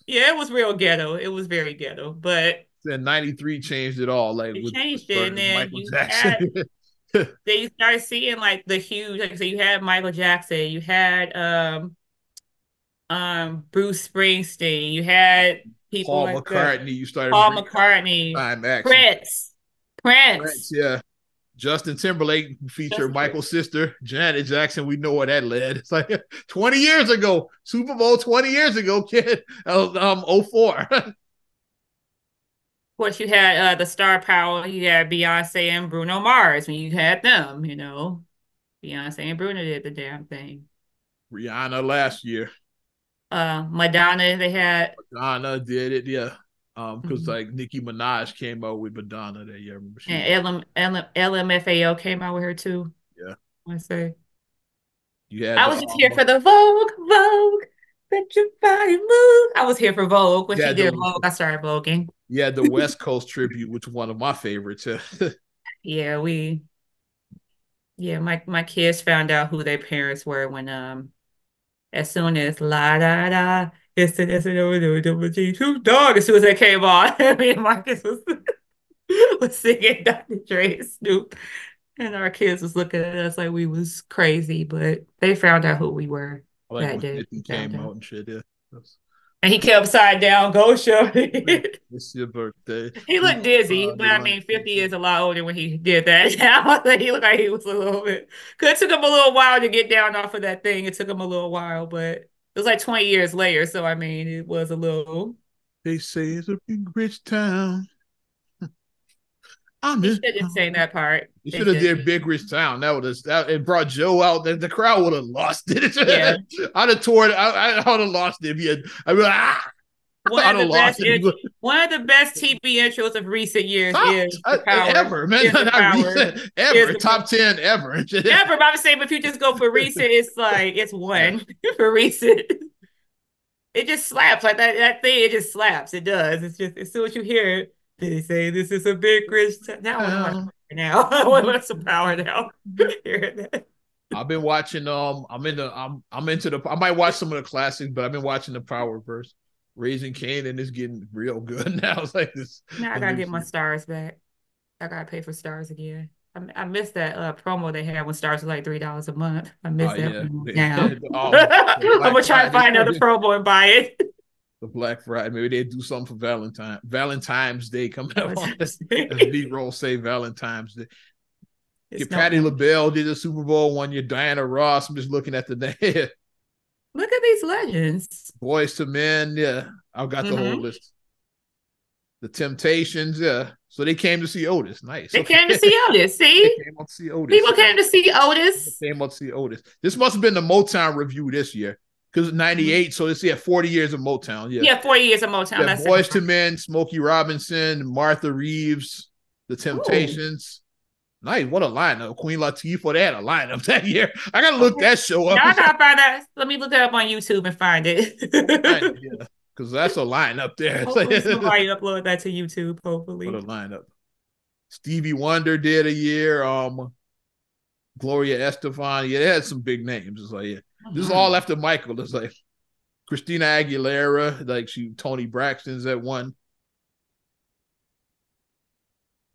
Yeah, it was real ghetto. It was very ghetto, but then '93 changed it all. Like It changed it, and then Michael you Jackson. then you started seeing like the huge like so you had Michael Jackson, you had um um Bruce Springsteen, you had people Paul like that. McCartney. You started Paul McCartney. Prince, Prince. Prince, yeah. Justin Timberlake featured Justin- Michael's sister, Janet Jackson. We know where that led. It's like 20 years ago, Super Bowl 20 years ago, kid. That um 04. Of course, you had uh the star power. You had Beyonce and Bruno Mars. When you had them, you know, Beyonce and Bruno did the damn thing. Rihanna last year. Uh, Madonna, they had Madonna did it, yeah. Um, because Mhm. like Nicki Minaj came out with Madonna that year. And LM, LM, LMFAO came out with her too. Yeah. I say. you had I the, was just um, here for the Vogue, Vogue, let your body move. I was here for Vogue when she did the- Vogue. I started voguing. Yeah, the West Coast tribute, which one of my favorites. Yeah, we. Yeah, my my kids found out who their parents were when um, as soon as la da da, it's the it's the double G two dog. As soon as they came on, me and Marcus was was singing Dr. Dre, and Snoop, and our kids was looking at us like we was crazy, but they found out who we were. like That. 50 Found came out. and shit. Yeah. And he kept upside down, go show. Me. It's your birthday. He looked dizzy, Uh, but I mean, 50 is a lot older when he did that. Now he looked like he was a little bit. Cause it took him a little while to get down off of that thing. It took him a little while, but it was like 20 years later. So I mean, it was a little, They say it's a big rich town. I'm just should have saying that part. You should have did Big Rich Town. That would have that it brought Joe out. The, the crowd would have lost it. Yeah. I'd have torn it. I, would have lost it if he had. I'd be like, ah. One of, the best intro, one of the best TV intros of recent years top, is uh, ever, man. Not recent, ever top ten ever. ever, but I'm saying, if you just go for recent, it's like it's one for recent. It just slaps like that. That thing, it just slaps. It does. It's just as soon as you hear it, they say this is a big rich. T-. Now I want now. I want some power now. I've been watching. Um, I'm in the. I'm. I'm into the. I might watch some of the classics, but I've been watching the Power verse. Raising Kanan is getting real good now. It's like this. Now I gotta get my stars back. I gotta pay for stars again. I, I missed that uh, promo they had when stars were like three dollars a month. I missed oh, that yeah. now. oh, I'm gonna try to find another promo and buy it. The Black Friday, maybe they do something for Valentine Valentine's Day coming up. As B roll say Valentine's Day. It's Patti LaBelle did the Super Bowl one year. Diana Ross. I'm just looking at the name. Look at these legends. Boyz II Men, yeah. I've got mm-hmm. the whole mm-hmm. list. The Temptations, yeah. So they came to see Otis. Nice. They okay. came to see Otis. See, they came to see Otis. People came to see Otis. They came to see Otis. This must have been the Motown review this year because '98. Mm-hmm. So it's yeah, 40 years of Motown. Yeah, yeah, 40 years of Motown. Yeah, Boyz II Men, Smokey Robinson, Martha Reeves, The Temptations. Ooh. Nice. What a lineup. Queen Latifah, they had a lineup that year. I gotta look that show up. I gotta find that. Let me look it up on YouTube and find it. yeah, because that's a lineup there. Hopefully somebody upload that to YouTube, hopefully. What a lineup. Stevie Wonder did a year. Um Gloria Estefan. Yeah, they had some big names. It's like, yeah. Mm-hmm. This is all after Michael. It's like Christina Aguilera, like she Toni Braxton's at one.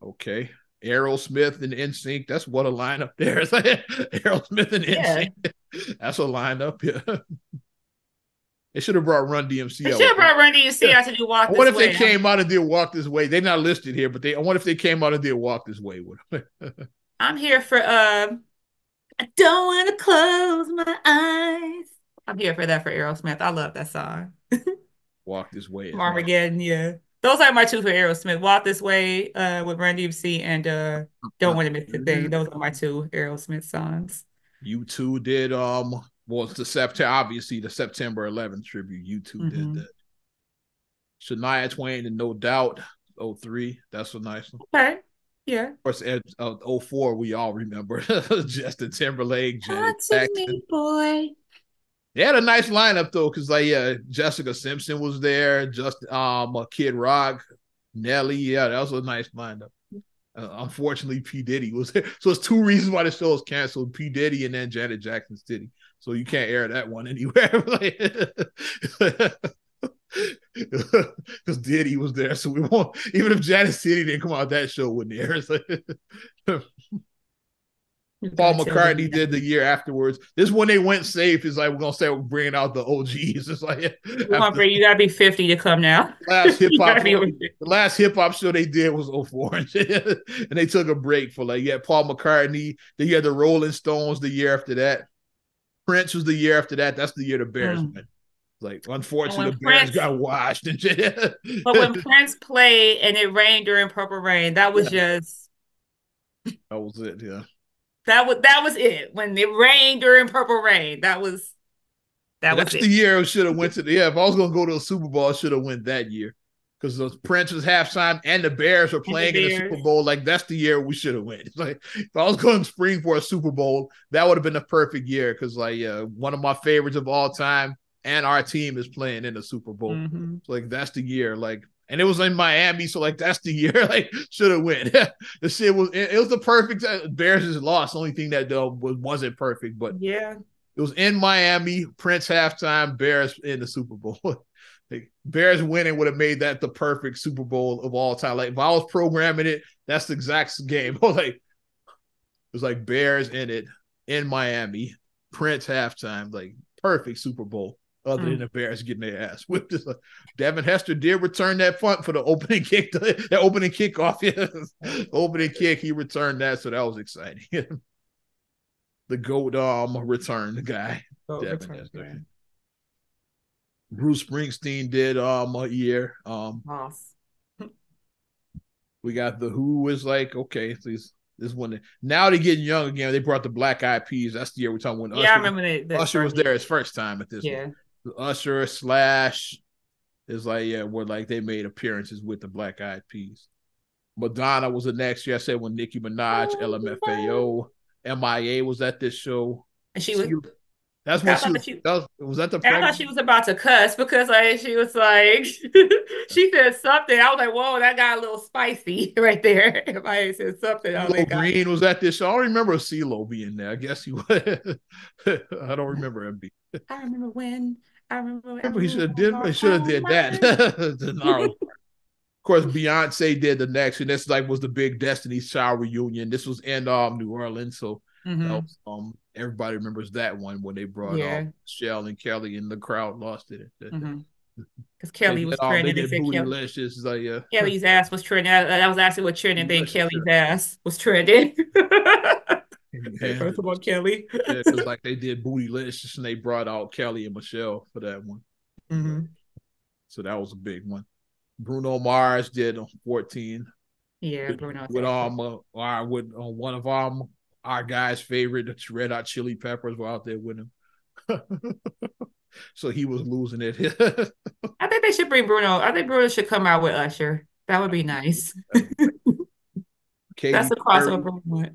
Okay. Aerosmith and NSYNC. That's what a lineup there. Like Aerosmith and NSYNC. Yeah. That's a lineup. Yeah. They should have brought Run DMC. They should have brought Run DMC yeah. out to do Walk. What if way, they came out and did Walk This Way? They're not listed here, but they. I wonder if they came out and did Walk This Way with them. I'm here for. Uh, I don't want to close my eyes. I'm here for that for Aerosmith. I love that song. Walk This Way. Armageddon. Yeah. Those are my two for Aerosmith. Walk This Way uh, with Run DMC and uh, Don't Want to Miss a Thing. Those are my two Aerosmith songs. U2 did um was the September obviously the September 11th tribute. U2 mm-hmm. did that. Shania Twain and No Doubt 03. That's a nice one. Okay. Yeah. Of course, at uh, 04, we all remember Justin Timberlake, Janet Jackson. Me, boy. They had a nice lineup though, because like yeah, Jessica Simpson was there, just um Kid Rock, Nelly. Yeah, that was a nice lineup. Uh, unfortunately, P Diddy was there, so it's two reasons why the show was canceled: P Diddy and then Janet Jackson's Diddy. So you can't air that one anywhere. Because Diddy was there, so we won't. Even if Janet City didn't come out, that show wouldn't air. Paul McCartney did the year afterwards. This one they went safe. Is like we're gonna say we're bringing out the OGs. It's like after, you gotta be fifty to come now. Last hip hop, the last hip hop show they did was 04. and they took a break for like yeah, Paul McCartney. Then you had the Rolling Stones the year after that. Prince was the year after that. That's the year the Bears mm. went. Like unfortunately, the Bears Prince, got washed and but when Prince played and it rained during Purple Rain, that was yeah. just that was it. Yeah. That was that was it. When it rained during Purple Rain, that was that That's was the year we should have went to the yeah. If I was gonna go to a Super Bowl, I should have went that year because the Prince was halftime and the Bears were playing the in the Super Bowl. Like that's the year we should have went. Like if I was going to spring for a Super Bowl, that would have been the perfect year because like uh, one of my favorites of all time and our team is playing in the Super Bowl. Mm-hmm. So, like that's the year. Like and it was in Miami, so like that's the year like should have win. the shit was it, it, was the perfect uh, Bears is lost. The only thing that though was wasn't perfect, but yeah, it was in Miami. Prince halftime, Bears in the Super Bowl. like, Bears winning would have made that the perfect Super Bowl of all time. Like if I was programming it, that's the exact game. like it was like Bears in it in Miami, Prince halftime, like perfect Super Bowl other mm. than the Bears getting their ass whipped. Devin Hester did return that punt for the opening kick, that opening kickoff. Yeah. opening kick, he returned that, so that was exciting. the goat um return guy. Devin Hester. Bruce Springsteen did um a year. Um, we got the Who was like okay, so this one now they're getting young again. They brought the Black Eyed Peas. That's the year we're talking when Yeah, Usher, I remember that. that Usher was there his first time at this. one. Yeah. Usher slash is like yeah, where like they made appearances with the Black Eyed Peas. Madonna was the next year. I said when Nicki Minaj, oh, LMFAO, MIA was at this show. And she was That's I what she was. she- that was, was that the And I thought she was about to cuss because like she was like she said something. I was like, whoa, that got a little spicy right there. If I said something, I was CeeLo like, God. Green was at this show. I don't remember CeeLo being there. I guess he was. I don't remember him being. I remember when I remember I remember he should have when did. He should have did that. my- The gnarly of course, Beyonce did the next, and this like was the big Destiny's Child reunion. This was in um New Orleans, so Mhm. that was, um everybody remembers that one when they brought Yeah. um Shell and Kelly, and the crowd lost it. Mhm. Because Kelly was did, um, trending. They They said Kelly, bootylicious. Like yeah. Kelly's ass was trending. I, I was asking what trending, then Bootylicious, Kelly's ass was trending. Yeah. First of all, Kelly. Yeah, 'cause, like they did bootylicious, and they brought out Kelly and Michelle for that one. Mhm. So that was a big one. Bruno Mars did on 14 Yeah, Bruno. with um uh, our with uh, one of um our guys' favorite the Red Hot Chili Peppers were out there with him. so he was losing it. I think they should bring Bruno. I think Bruno should come out with Usher. That would be nice. That's a crossover.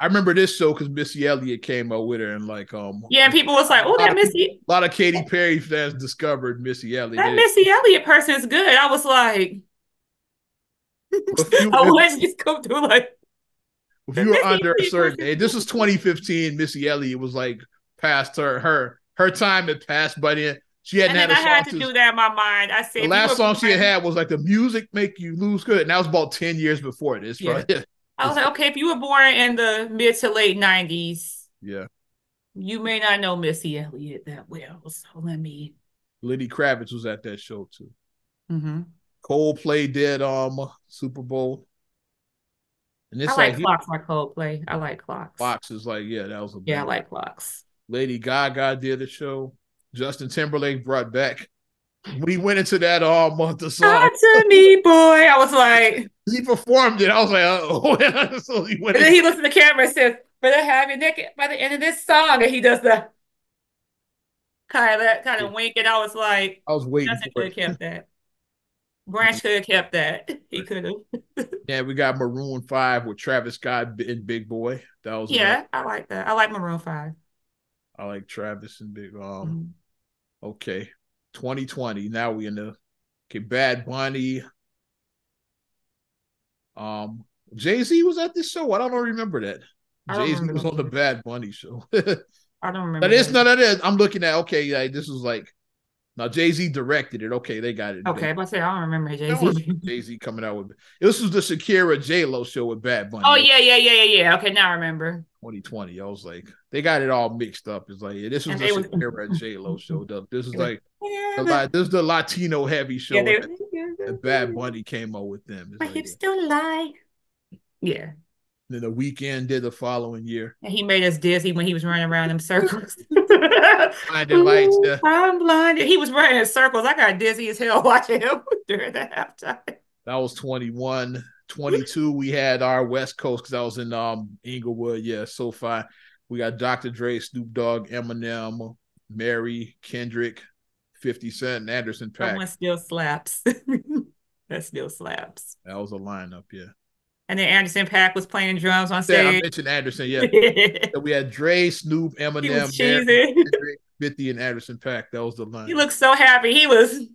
I remember this show because Missy Elliott came out with her and like um Yeah, and people was like, "Oh, that Missy, a lot of Katy Perry fans discovered Missy Elliott. that Missy Elliott person is good." I was like, "I wouldn't just come through like." if you were under a certain was- age, this was 2015. Missy Elliott was like past her her her time had passed by then. She hadn't And then had I a had to since do that in my mind. I said, the last song she had had was like the music make you lose good, and that was about 10 years before this. Yeah. Right? I was like, okay, if you were born in the mid to late '90s, yeah. you may not know Missy Elliott that well. So let me. Lenny Kravitz was at that show too. Mhm. Coldplay did um Super Bowl. And it's I like like, clocks like Coldplay. I like clocks. Fox is like, yeah, that was a Yeah, I like clocks. Lady Gaga did the show. Justin Timberlake brought back he went into that um the song. Talk to me, boy. I was like, He performed it. I was like, oh, so he went. and then in- he looks at the camera and says, "But I have your naked by the end of this song." And he does the kind of kind of wink, and I was like, I was waiting Justin could have kept that. Branch could have kept that. He could have. Yeah, we got Maroon Five with Travis Scott and Big Boi. That was Yeah, I like that. I like Maroon Five. I like Travis and Big. Um, Mhm. okay, 2020. Now we in the okay. Bad Bunny. Um, Jay Z was at this show. I don't remember that. Jay Z was on the. Bad Bunny show. I don't remember. But it's none of this. I'm looking at okay, like this was like now Jay Z directed it. Okay, they got it. Okay, but say I don't remember Jay Z. Jay Z coming out with this was the Shakira J Lo show with Bad Bunny. Oh yeah, yeah, yeah, yeah, yeah. Okay, now I remember. 2020. I was like, they got it all mixed up. It's like yeah, this was And the was... Shakira J Lo show. This is like the, this is the Latino heavy show. Yeah, they, and, and Bad Bunny came out with them. It's My like, hips don't lie. Yeah, Then the Weeknd did the following year. and he made us dizzy when he was running around them circles. Blinding lights. Yeah. I'm blinded. He was running in circles. I got dizzy as hell watching him during the halftime. That was 21. 22, we had our West Coast because I was in um Inglewood. Yeah, so far. We got Dr. Dre, Snoop Dogg, Eminem, Mary, Kendrick, 50 Cent, and Anderson That Paak. one still slaps. that still slaps. That was a lineup, yeah. And then Anderson .Paak was playing drums on Yeah, I mentioned Anderson, yeah. So we had Dre, Snoop, Eminem, Mary, was cheesy. Kendrick, 50, and Anderson .Paak. That was the line. He looked so happy. He was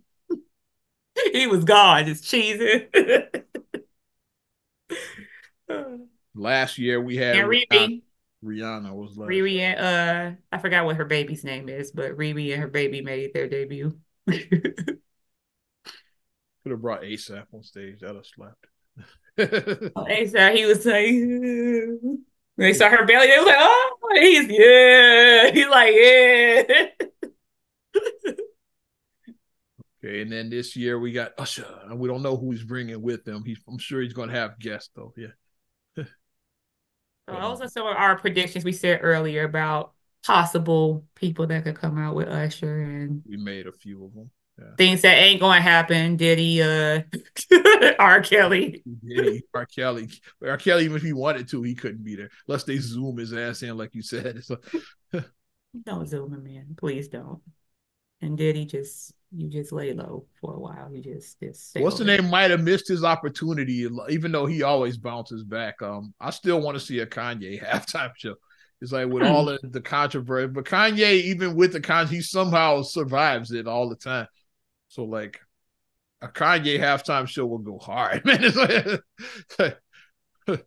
he was gone, just cheesing. Last year we had and Rihanna, Rihanna was like Riri and uh, I forgot what her baby's name is, but Riri and her baby made their debut. Could have brought ASAP on stage. That'd have slapped. They said he was like, they saw her belly, they was like, oh, he's yeah, he's like yeah. okay, and then this year we got Usher. And we don't know who he's bringing with him. He's, I'm sure he's going to have guests though. Yeah. So those are some of our predictions we said earlier about possible people that could come out with Usher and we made a few of them. Yeah. Things that ain't going to happen. Diddy, uh, R. Kelly. Diddy, R. Kelly. R. Kelly, even if he wanted to, he couldn't be there. Unless they zoom his ass in, like you said. So. don't zoom him in. Please don't. And Diddy just you just lay low for a while. You just just what's the name might have missed his opportunity, even though he always bounces back. Um, I still want to see a Kanye halftime show. It's like with all the, the controversy, but Kanye, even with the con, he somehow survives it all the time. So like a Kanye halftime show will go hard, man. Like,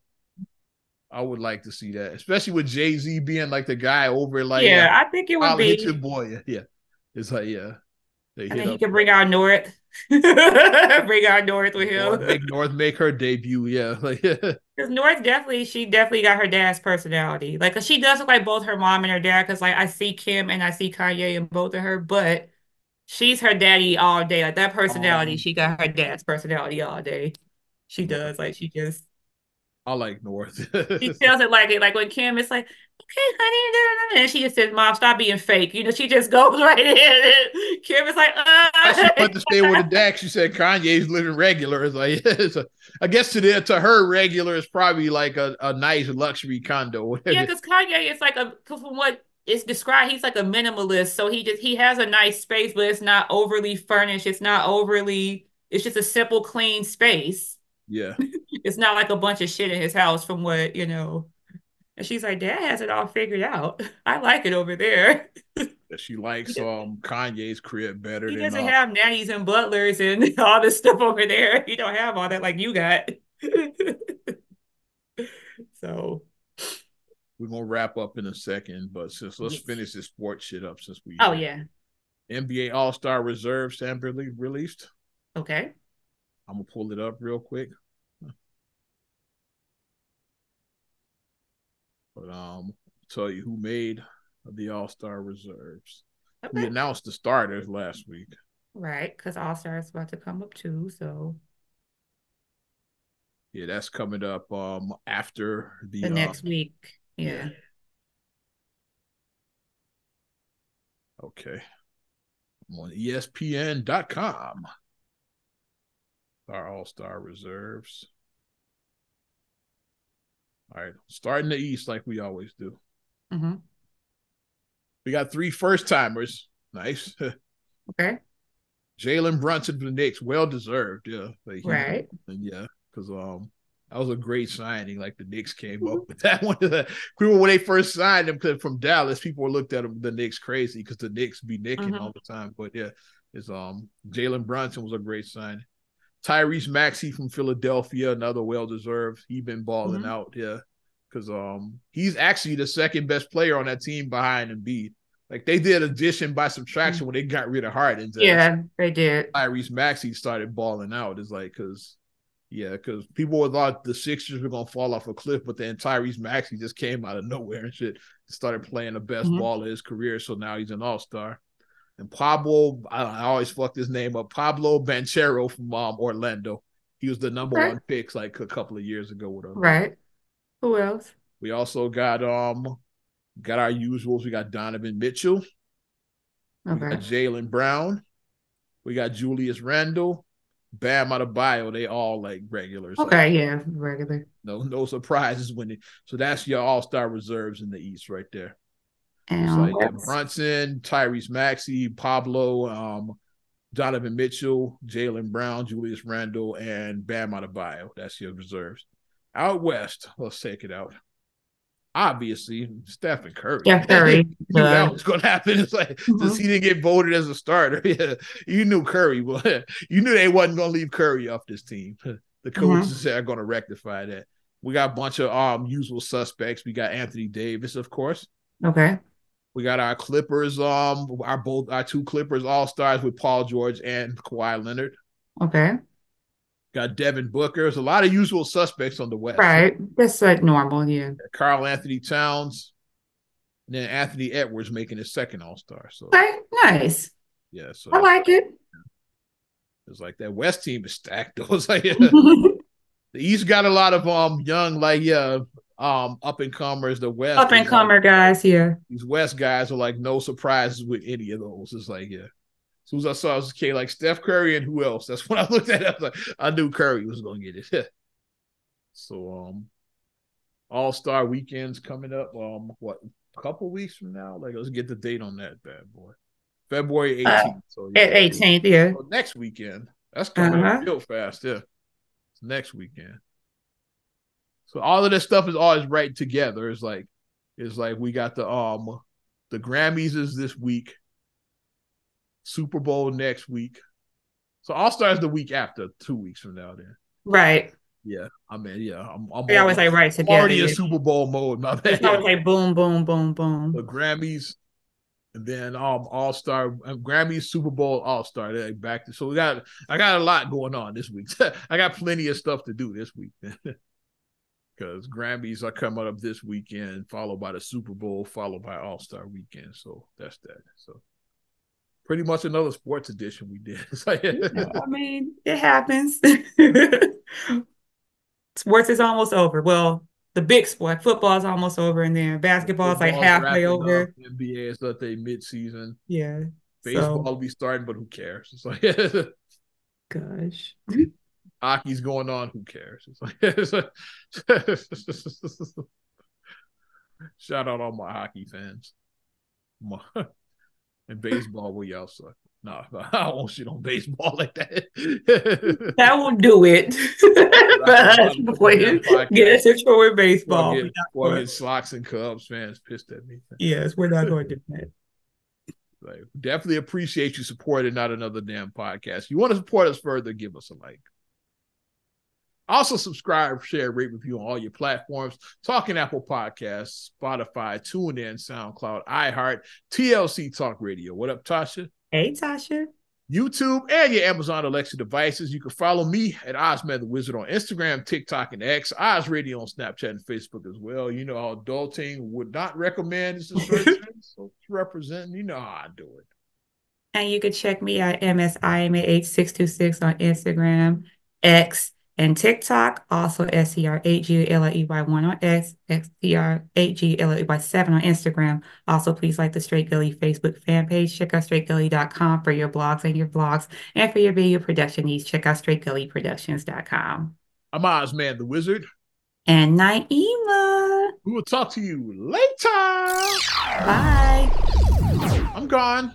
I would like to see that, especially with Jay Z being like the guy over like yeah, uh, I think it would I'll be your boy. Yeah, it's like yeah, they and he can bring out North, bring out North with him. North make North make her debut. Yeah, like because North definitely she definitely got her dad's personality. Like she does look like both her mom and her dad. Because like I see Kim and I see Kanye in both of her, but she's her daddy all day. Like that personality, um, she got her dad's personality all day. She does. Like she just I like North. she tells it like it. Like when Kim is like, okay, honey, and she just says, Mom, stop being fake. You know, she just goes right in. Kim is like, uh she put to stay with the Dax. She said Kanye's living regular. It's like it's a, I guess to the, to her regular is probably like a, a nice luxury condo. yeah, because Kanye is like a from what it's described he's like a minimalist so he just he has a nice space but it's not overly furnished it's not overly it's just a simple clean space. Yeah. It's not like a bunch of shit in his house from what you know. And she's like dad has it all figured out. I like it over there. She likes um kanye's crib better he doesn't uh, have nannies and butlers and all this stuff over there. He don't have all that like you got. So we're gonna wrap up in a second, but since let's yes. finish this sports shit up since we Oh yeah. NBA All Star Reserve sample released. Okay. I'm gonna pull it up real quick. But um tell you who made the All Star Reserves. Okay. We announced the starters last week. Right, because All Star is about to come up too. So yeah, that's coming up um after the, the next uh, week. Yeah. Okay. I'm on ESPN.com. Our All Star reserves. All right, starting the East like we always do. Mm-hmm. We got three first timers. Nice. okay. Jalen Brunson for the Knicks, well deserved. Yeah. Like, right. yeah, because um, that was a great signing. Like the Knicks came up with that one. People when they first signed him from Dallas, people looked at him the Knicks crazy because the Knicks be nicking mm-hmm. all the time. But yeah, it's um Jalen Brunson was a great signing. Tyrese Maxey from Philadelphia, another well deserved. He been balling mm-hmm. out, yeah, because um he's actually the second best player on that team behind Embiid. Like they did addition by subtraction mm-hmm. when they got rid of Harden. Yeah, they did. Tyrese Maxey started balling out. It's like because yeah, because people thought the Sixers were gonna fall off a cliff, but then Tyrese Maxey just came out of nowhere and shit. Started playing the best mm-hmm. ball of his career, so now he's an all star. And Pablo, I, I, always fuck his name up. Pablo Banchero from um, Orlando. He was the number right. one pick like a couple of years ago with. Right. Who else? We also got um got our usuals. We got Donovan Mitchell. Okay. We got Jaylen Brown. We got Julius Randle. Bam Adebayo, they all like regulars. Okay, like, yeah, regular. No, no surprises when it. So that's your All Star reserves in the East right there. And like Brunson, Tyrese Maxey, Pablo, um, Donovan Mitchell, Jaylen Brown, Julius Randle, and Bam Adebayo. That's your reserves. Out west, let's take it out obviously Stephen Curry. Yeah, Curry. knew that was going to happen. It's like mm-hmm. since he didn't get voted as a starter, yeah, you knew Curry. But you knew they wasn't going to leave Curry off this team. The coaches mm-hmm. are going to rectify that. We got a bunch of um usual suspects. We got Anthony Davis, of course. Okay. We got our Clippers, um, our both our two Clippers all stars with Paul George and Kawhi Leonard. Okay. Got Devin Booker. There's a lot of usual suspects on the West. Right. That's like normal, yeah. Karl-Anthony Towns. And then Anthony Edwards making his second All Star. So okay, nice. Yeah, so I like it. It's like that West team is stacked. Though. It's like the East got a lot of um young, like yeah, um up and comers, the West Up and comer like- guys, yeah. these West guys are like no surprises with any of those. It's like, yeah. As soon as I saw it was okay, like Steph Curry and who else? That's when I looked at it. I was like, I knew Curry was gonna get it. so um All Star weekends coming up. Um, what a couple weeks from now? Like, let's get the date on that bad boy. February 18th. so At 18th, yeah. so next weekend. That's coming Uh-huh. up real fast. Yeah. It's next weekend. So all of this stuff is always right together. It's like it's like we got the um the Grammys is this week. Super Bowl next week. So All Stars the week after, two weeks from now. Then, Right. yeah. I mean, yeah. I'm. I'm always say right together. already in. Super Bowl mode. My It's bad. always like boom, boom, boom, boom. the Grammys, and then um All Star um, Grammys, Super Bowl, All Star. Back to so we got I got a lot going on this week. I got plenty of stuff to do this week because Grammys are coming up this weekend, followed by the Super Bowl, followed by All Star Weekend. So that's that. So pretty much another sports edition we did. Like- I mean, it happens. Sports is almost over. Well, the big sport, football is almost over, and then basketball is like halfway over. up. NBA is at their mid season. Yeah. Baseball So, will be starting, but who cares? It's like gosh. hockey's going on. Who cares? It's like, it's like- shout out all my hockey fans. My- and baseball, well, y'all suck. No, I don't want shit on baseball like that. That won't do it. You get us in trouble with baseball. We're not going- fucking Sox and Cubs fans pissed at me. Yes, we're not going to do that. Like, definitely appreciate you supporting not another damn podcast. If You want to support us further, give us a like. Also, subscribe, share, rate, review on all your platforms. Talking Apple Podcasts, Spotify, TuneIn, SoundCloud, iHeart, TLC Talk Radio. What up, Tasha? Hey, Tasha. YouTube, and your Amazon Alexa devices. You can follow me at Ozman the Wizard on Instagram, TikTok, and X. Oz Radio on Snapchat and Facebook as well. You know how adulting would not recommend this so it's representing. You know how I do it. And you can check me at MSIMAH626 on Instagram, X, and TikTok. Also, SCR8GLEY1 on X, XCR8GLEY7 on Instagram. Also, please like the Straight Gully Facebook fan page. Check out straightgully.com for your blogs and your vlogs. And for your video production needs, check out straightgullyproductions.com. I'm Ozman the Wizard. And Naima. We will talk to you later. Bye. I'm gone.